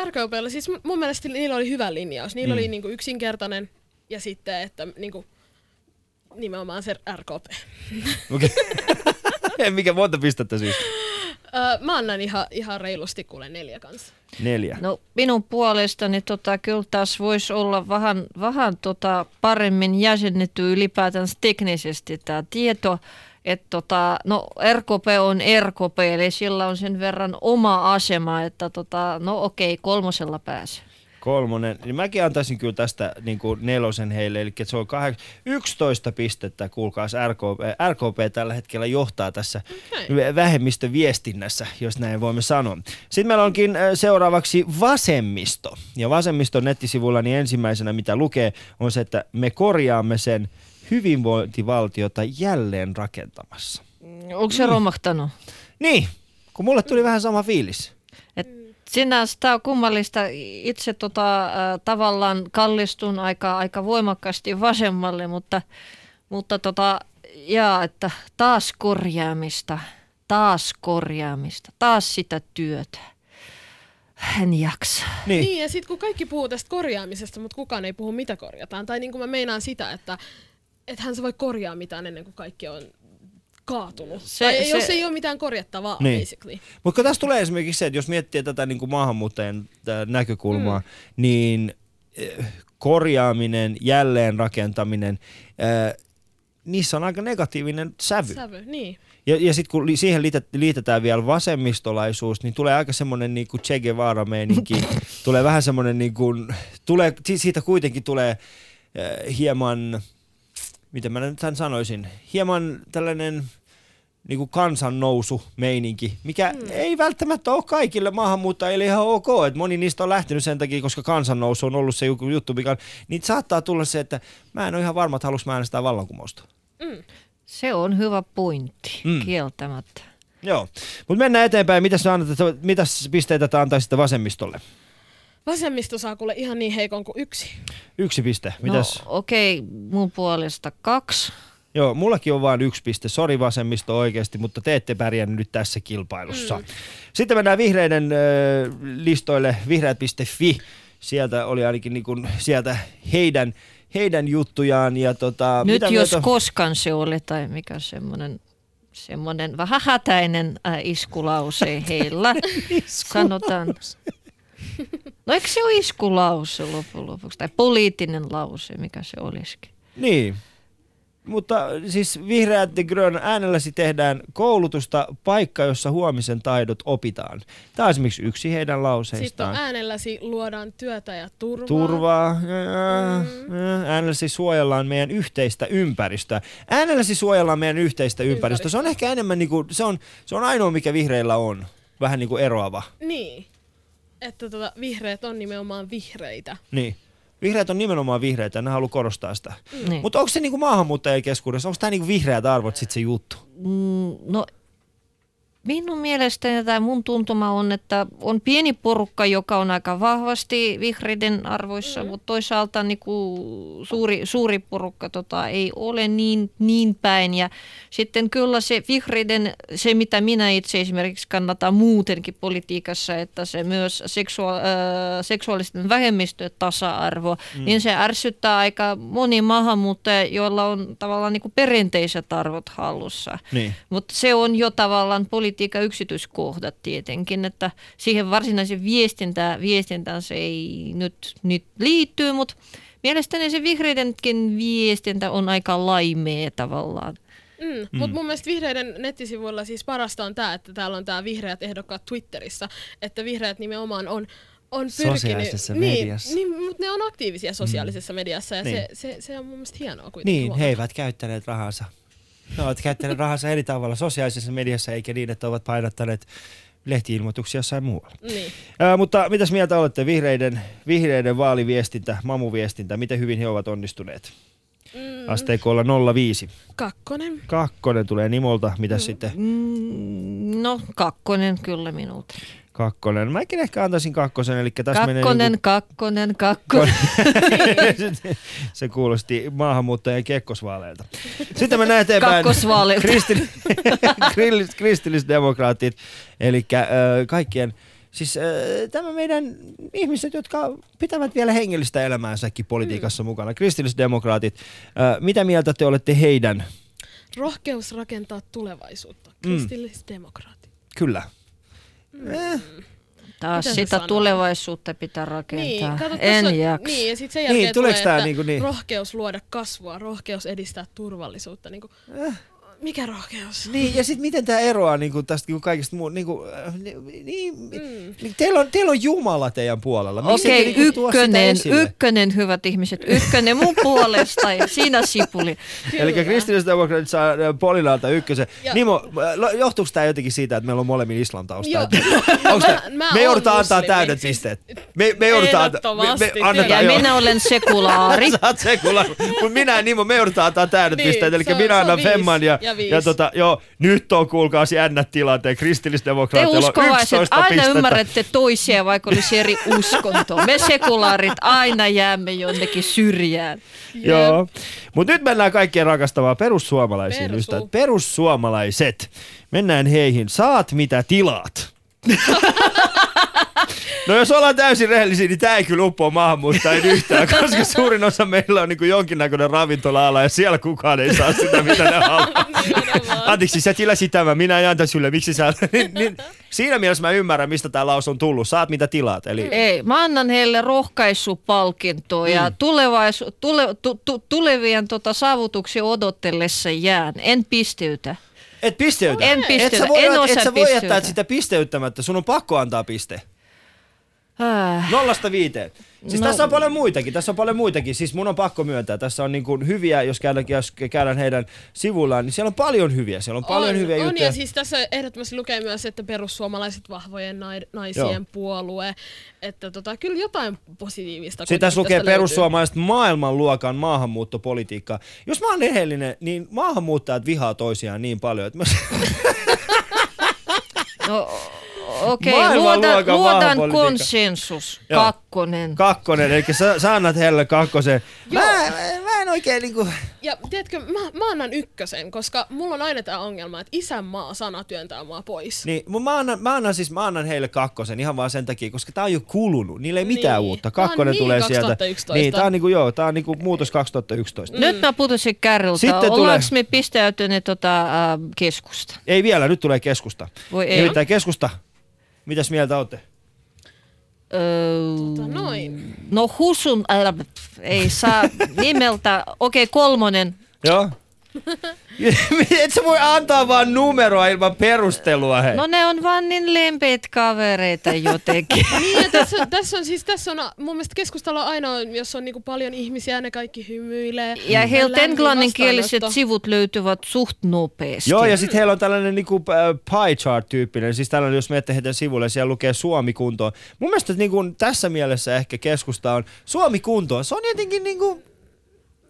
RKPllä siis mun- mielestä niillä oli hyvä linjaus. Niillä mm. oli niinku yksinkertainen ja sitten, että niinku, nimenomaan se RKP. Okay. Mikä monta pistettä siis? Öö, mä annan ihan, ihan reilusti kuule neljä kanssa. Neljä. No minun puolestani tota, kyllä taas voisi olla vähän, vähän tota, paremmin jäsennetty ylipäätään teknisesti tämä tieto. Että tota, no RKP on RKP, eli sillä on sen verran oma asema, että tota, no okei, kolmosella pääsee. Kolmonen. Niin mäkin antaisin kyllä tästä niin kuin nelosen heille, eli se on kahek- 11 pistettä, kuulkaas RKP. RKP tällä hetkellä johtaa tässä Okei. vähemmistöviestinnässä, jos näin voimme sanoa. Sitten meillä onkin seuraavaksi vasemmisto. Ja vasemmiston nettisivulla niin ensimmäisenä, mitä lukee, on se, että me korjaamme sen hyvinvointivaltiota jälleen rakentamassa. Onko se romahtanut? Niin, kun mulle tuli vähän sama fiilis. Sinänsä tämä on kummallista. Itse tota, äh, tavallaan kallistun aika, aika voimakkaasti vasemmalle, mutta, mutta tota, jaa, että taas korjaamista, taas korjaamista, taas sitä työtä. En jaksa. Niin. Niin, ja sitten kun kaikki puhuu tästä korjaamisesta, mutta kukaan ei puhu, mitä korjataan. Tai niin kuin mä meinaan sitä, että ethän sä voi korjaa mitään ennen kuin kaikki on kaatunut. Se- Se, tai se- jos ei ole mitään korjattavaa, Niin. basically. Mutta tässä tulee esimerkiksi se, että jos miettii tätä niin kuin maahanmuuttajien näkökulmaa, mm. niin korjaaminen, jälleenrakentaminen, äh, niissä on aika negatiivinen sävy. Sävy, niin. Ja, ja sitten kun siihen liitet, liitetään vielä vasemmistolaisuus, niin tulee aika semmoinen niin kuin Che Guevara-meininki. tulee vähän semmoinen, niin kuin, tulee, si- siitä kuitenkin tulee äh, hieman, miten mä nyt tämän sanoisin, hieman tällainen niin kuin kansannousu meininki, mikä mm. ei välttämättä ole kaikille maahanmuuttajille ihan ok, että moni niistä on lähtenyt sen takia, koska kansannousu on ollut se juttu, mikä on, niin saattaa tulla se, että mä en ole ihan varma, että haluaisin mä äänestää vallankumousta. Se on hyvä pointti, Mm. kieltämättä. Joo, mutta mennään eteenpäin. Mitäs, annat, mitäs pisteitä te antaisitte vasemmistolle? Vasemmisto saa kuule ihan niin heikon kuin yksi. Yksi piste. Mitäs? No okei, okay, mun puolesta kaksi. Joo, mullakin on vain yksi piste. Sori vasemmisto oikeasti, mutta te ette pärjännyt nyt tässä kilpailussa. Mm. Sitten mennään vihreiden ö, listoille, vihreät.fi. Sieltä oli ainakin niin kuin, sieltä heidän, heidän juttujaan. Ja tota, Nyt mitä jos mieltä- koskaan se oli, tai mikä semmoinen semmoinen vähän hätäinen äh, iskulause heillä. Sanotaan. No eikö se ole iskulause loppujen lopuksi? Tai poliittinen lause, mikä se olisikin? Niin. Mutta siis vihreät de grön äänelläsi tehdään koulutusta paikka, jossa huomisen taidot opitaan. Tämä on esimerkiksi yksi heidän Sitten lauseistaan. on äänelläsi luodaan työtä ja turvaa. turvaa. Mm. Äänelläsi suojellaan meidän yhteistä ympäristöä. Äänelläsi suojellaan meidän yhteistä ympäristöä. Se on ehkä enemmän, niinku, se, on, se on ainoa, mikä vihreillä on. Vähän niin kuin eroava. Niin. Että tota, vihreät on nimenomaan vihreitä. Niin. Vihreät on nimenomaan vihreitä ja ne haluaa korostaa sitä. Niin. Mutta onko se niinku maahanmuuttajien keskuudessa, onko tämä niinku vihreät arvot sitten se juttu? Mm, no minun mielestäni tai mun tuntuma on, että on pieni porukka, joka on aika vahvasti vihreiden arvoissa, mm. mutta toisaalta niin kuin suuri, suuri porukka tota, ei ole niin, niin päin. Ja sitten kyllä se vihreiden, se mitä minä itse esimerkiksi kannatan muutenkin politiikassa, että se myös seksua, äh, seksuaalisten vähemmistöjen tasa-arvo, mm. niin se ärsyttää aika moni maahanmuuttaja, joilla on tavallaan niin kuin perinteiset arvot hallussa. Niin. Mutta se on jo tavallaan politiikan yksityiskohdat tietenkin, että siihen varsinaisen viestintään, viestintään se ei nyt, nyt liittyy, mutta mielestäni se vihreidenkin viestintä on aika laimea tavallaan. Mm. Mm. Mutta mun mielestä vihreiden nettisivuilla siis parasta on tämä, että täällä on tämä vihreät ehdokkaat Twitterissä, että vihreät nimenomaan on on pyrkinyt... Sosiaalisessa niin, mediassa. Niin, mutta ne on aktiivisia sosiaalisessa mm. mediassa ja Niin. se, se, se on mun mielestä hienoa kuitenkin. Niin, huomata. he eivät käyttäneet rahansa. Ne ovat käyttäneet rahansa eri tavalla sosiaalisessa mediassa, eikä niin, että ovat painottaneet lehtiilmoituksia jossain muualla. Niin. Ää, mutta mitäs mieltä olette vihreiden, vihreiden vaaliviestintä, mamuviestintä, miten hyvin he ovat onnistuneet? Mm, Asteikolla 05. kakkonen. Kakkonen tulee Nimolta, mitä mm. sitten? Mm, no kakkonen kyllä minulta. Kakkonen. Mäkin ehkä antaisin kakkosen, eli tässä menee Kakkonen, niinku- kakkonen, kakkonen. se kuulosti maahanmuuttajien kekkosvaaleilta. Sitten mennään eteenpäin. Kakkosvaaleilta. Kristillis- grillis- kristillisdemokraatit, eli äh, kaikkien, siis äh, tämä meidän ihmiset, jotka pitävät vielä hengellistä elämäänsäkin politiikassa mm. mukana. Kristillisdemokraatit, äh, mitä mieltä te olette heidän? Rohkeus rakentaa tulevaisuutta. Mm. Kristillisdemokraatit. Kyllä. Eh, Taas Mitä sitä sanoo? tulevaisuutta pitää rakentaa. Niin, kato, tässä en on, jaksa. Niin, ja sitten sen Niin, jälkeen tuleeko tulee, tää että niinku niin? rohkeus luoda kasvua, rohkeus edistää turvallisuutta. Niinku, mikä rohkeus? Niin, ja sitten miten tämä eroaa niinku tästä niinku kaikista muu, niinku, äh, niin, niin, mm. teillä, on, teillä on Jumala teidän puolella. Miksi Okei, ette niinku ykkönen, ykkönen, hyvät ihmiset, ykkönen mun puolesta ja siinä sipuli. Eli kristillisdemokraatit saa äh, Polilalta ykkösen. Ja- Nimo, äh, johtuuko tämä jotenkin siitä, että meillä on molemmin islam tausta? Joo. Onks tää, Mä- mä me joudutaan antaa täydet pisteet. Me, me joudutaan antaa, me, me annetaan, Ja joo. minä olen sekulaari. Sä oot sekula, mutta minä ja Nimo, me joudutaan antaa täydet Niin, pisteet. Eli minä annan femman ja, ja. Ja tota, joo, nyt on kuulkaas jännät tilanteet. Te Kristillisdemokraateilla on uskovaiset 11 aina pistettä. ymmärrätte toisia, vaikka olisi eri uskonto. Me sekulaarit aina jäämme jonnekin syrjään. Joo. Mutta nyt mennään kaikkien rakastavaan perussuomalaisiin Persu. ystävät. Perussuomalaiset. Mennään heihin. Saat mitä tilaat. No jos ollaan täysin rehellisiä, niin tämä ei kyllä uppoa maahanmuuttajien yhtään, koska suurin osa meillä on niin jonkinnäköinen ravintola-ala ja siellä kukaan ei saa sitä, mitä ne haluaa. Anteeksi, sä tilasit tämän, minä en anta sulle, miksi sä... niin, niin, siinä mielessä mä ymmärrän, mistä tämä laus on tullut. Saat mitä tilaat. Eli Ei, mä annan heille rohkaisupalkintoa ja tulevaisu, tule, tu, tu, tulevien tota, saavutuksia odotellessa jään. En pisteytä. et pisteytä. En et pisteytä, sä voi, en et osaa sä voi jättää sitä pisteyttämättä, sun on pakko antaa piste. Äh. Nollasta viiteen. Siis No- tässä on paljon muitakin, tässä on paljon muitakin. Siis mun on pakko myöntää, tässä on niin kuin hyviä, jos käydään, jos käydään heidän sivullaan, niin siellä on paljon hyviä. Siellä on paljon on, hyviä on, juttuja. ja siis tässä ehdottomasti lukee myös, että perussuomalaiset vahvojen nai- naisien Joo. puolue. Että tota, kyllä jotain positiivista. Sitten tässä lukee löytyy. perussuomalaiset maailmanluokan maahanmuuttopolitiikkaa. Jos mä oon rehellinen, niin maahanmuuttajat vihaa toisiaan niin paljon, että mä... No, okei, luodan, luodan maahanpolitiikka. konsensus. Joo. Kakkonen. kakkonen, eli sä, sä annat heille kakkosen. Mä, mä, mä en oikein niinku... Ja tiedätkö, mä, mä annan ykkösen, koska mulla on aina tämä ongelma, että isänmaa sana työntää mua pois. Niin, mä annan, mä annan siis mä annan heille kakkosen ihan vaan sen takia, koska tää on jo kulunut. Niillä ei mitään Niin. uutta. Kakkonen niin tulee sieltä. 2011. Niin, tää on niinku, joo, tää on niinku muutos 2011. Nyt mä putosin kärryltä. Sitten Ollaanko tulee- me pistäytyneet tota, äh, keskusta? Ei vielä, nyt tulee keskusta. Voi ei. Nimittäin keskusta. Mitäs mieltä olette? Öö, Tota, noin. no Husun, äh, ei saa nimeltä, okei kolmonen. Joo. Et sä voi antaa vaan numeroa ilman perustelua, hei. No ne on vaan niin lempeitä kavereita jotenkin. Niin, ja tässä, tässä on siis, tässä on mun mielestä keskustelu on ainoa, jos on niinku paljon ihmisiä ja ne kaikki hymyilee. Ja heiltä Lämmin englanninkieliset sivut löytyvät suht nopeasti. Joo, ja sitten heillä on tällainen niinku, äh, pie chart-tyyppinen, siis tällainen, jos menette heidän sivulle, siellä lukee Suomi kuntoon. Mun mielestä niinku, tässä mielessä ehkä keskusta on Suomi kuntoon. Se on jotenkin niinku,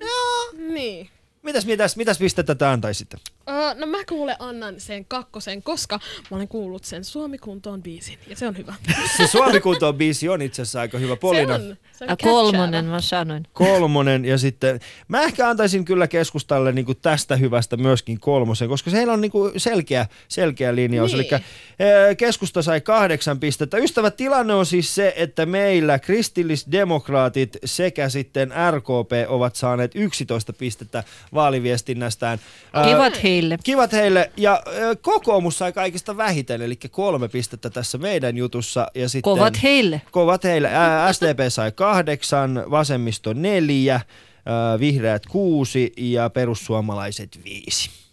joo. Niin. Mitäs, mitäs, mitäs pistettä te antaisitte? Uh, no mä kuule annan sen kakkosen, koska mä olen kuullut sen Suomi kuntoon biisin. Ja se on hyvä. Se Suomi kuntoon biisi on itse asiassa aika hyvä. Polina. Se on, se on catchy. kolmonen mä sanoin. kolmonen ja sitten mä ehkä antaisin kyllä keskustalle niin kuin tästä hyvästä myöskin kolmosen, koska heillä on niin kuin selkeä, selkeä linjaus. Niin. Eli keskusta sai kahdeksan pistettä. Ystävät, tilanne on siis se, että meillä kristillisdemokraatit sekä sitten RKP ovat saaneet 11 pistettä vaaliviestinnästään. Ää, Kivat heille. Kivat heille. Ja kokoomus sai kaikista vähiten, eli kolme pistettä tässä meidän jutussa. Ja sitten, Kovat heille. Kovat heille. SDP sai kahdeksan, vasemmisto neljä, vihreät kuusi ja perussuomalaiset viisi.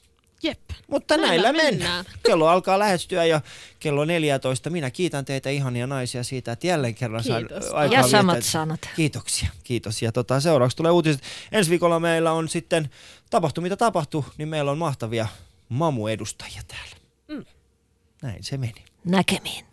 Jep. Mutta näillä, Näillä mennään. mennään. Kello alkaa lähestyä jo kello 14. Minä kiitän teitä ihania naisia siitä, että jälleen kerran sain Kiitos. aikaa Ja samat viettää- sanat. Kiitoksia, kiitos. Ja tota, seuraavaksi tulee uutiset. Ensi viikolla meillä on sitten tapahtu mitä tapahtuu, niin meillä on mahtavia mamu-edustajia täällä. Mm. Näin se meni. Näkemiin.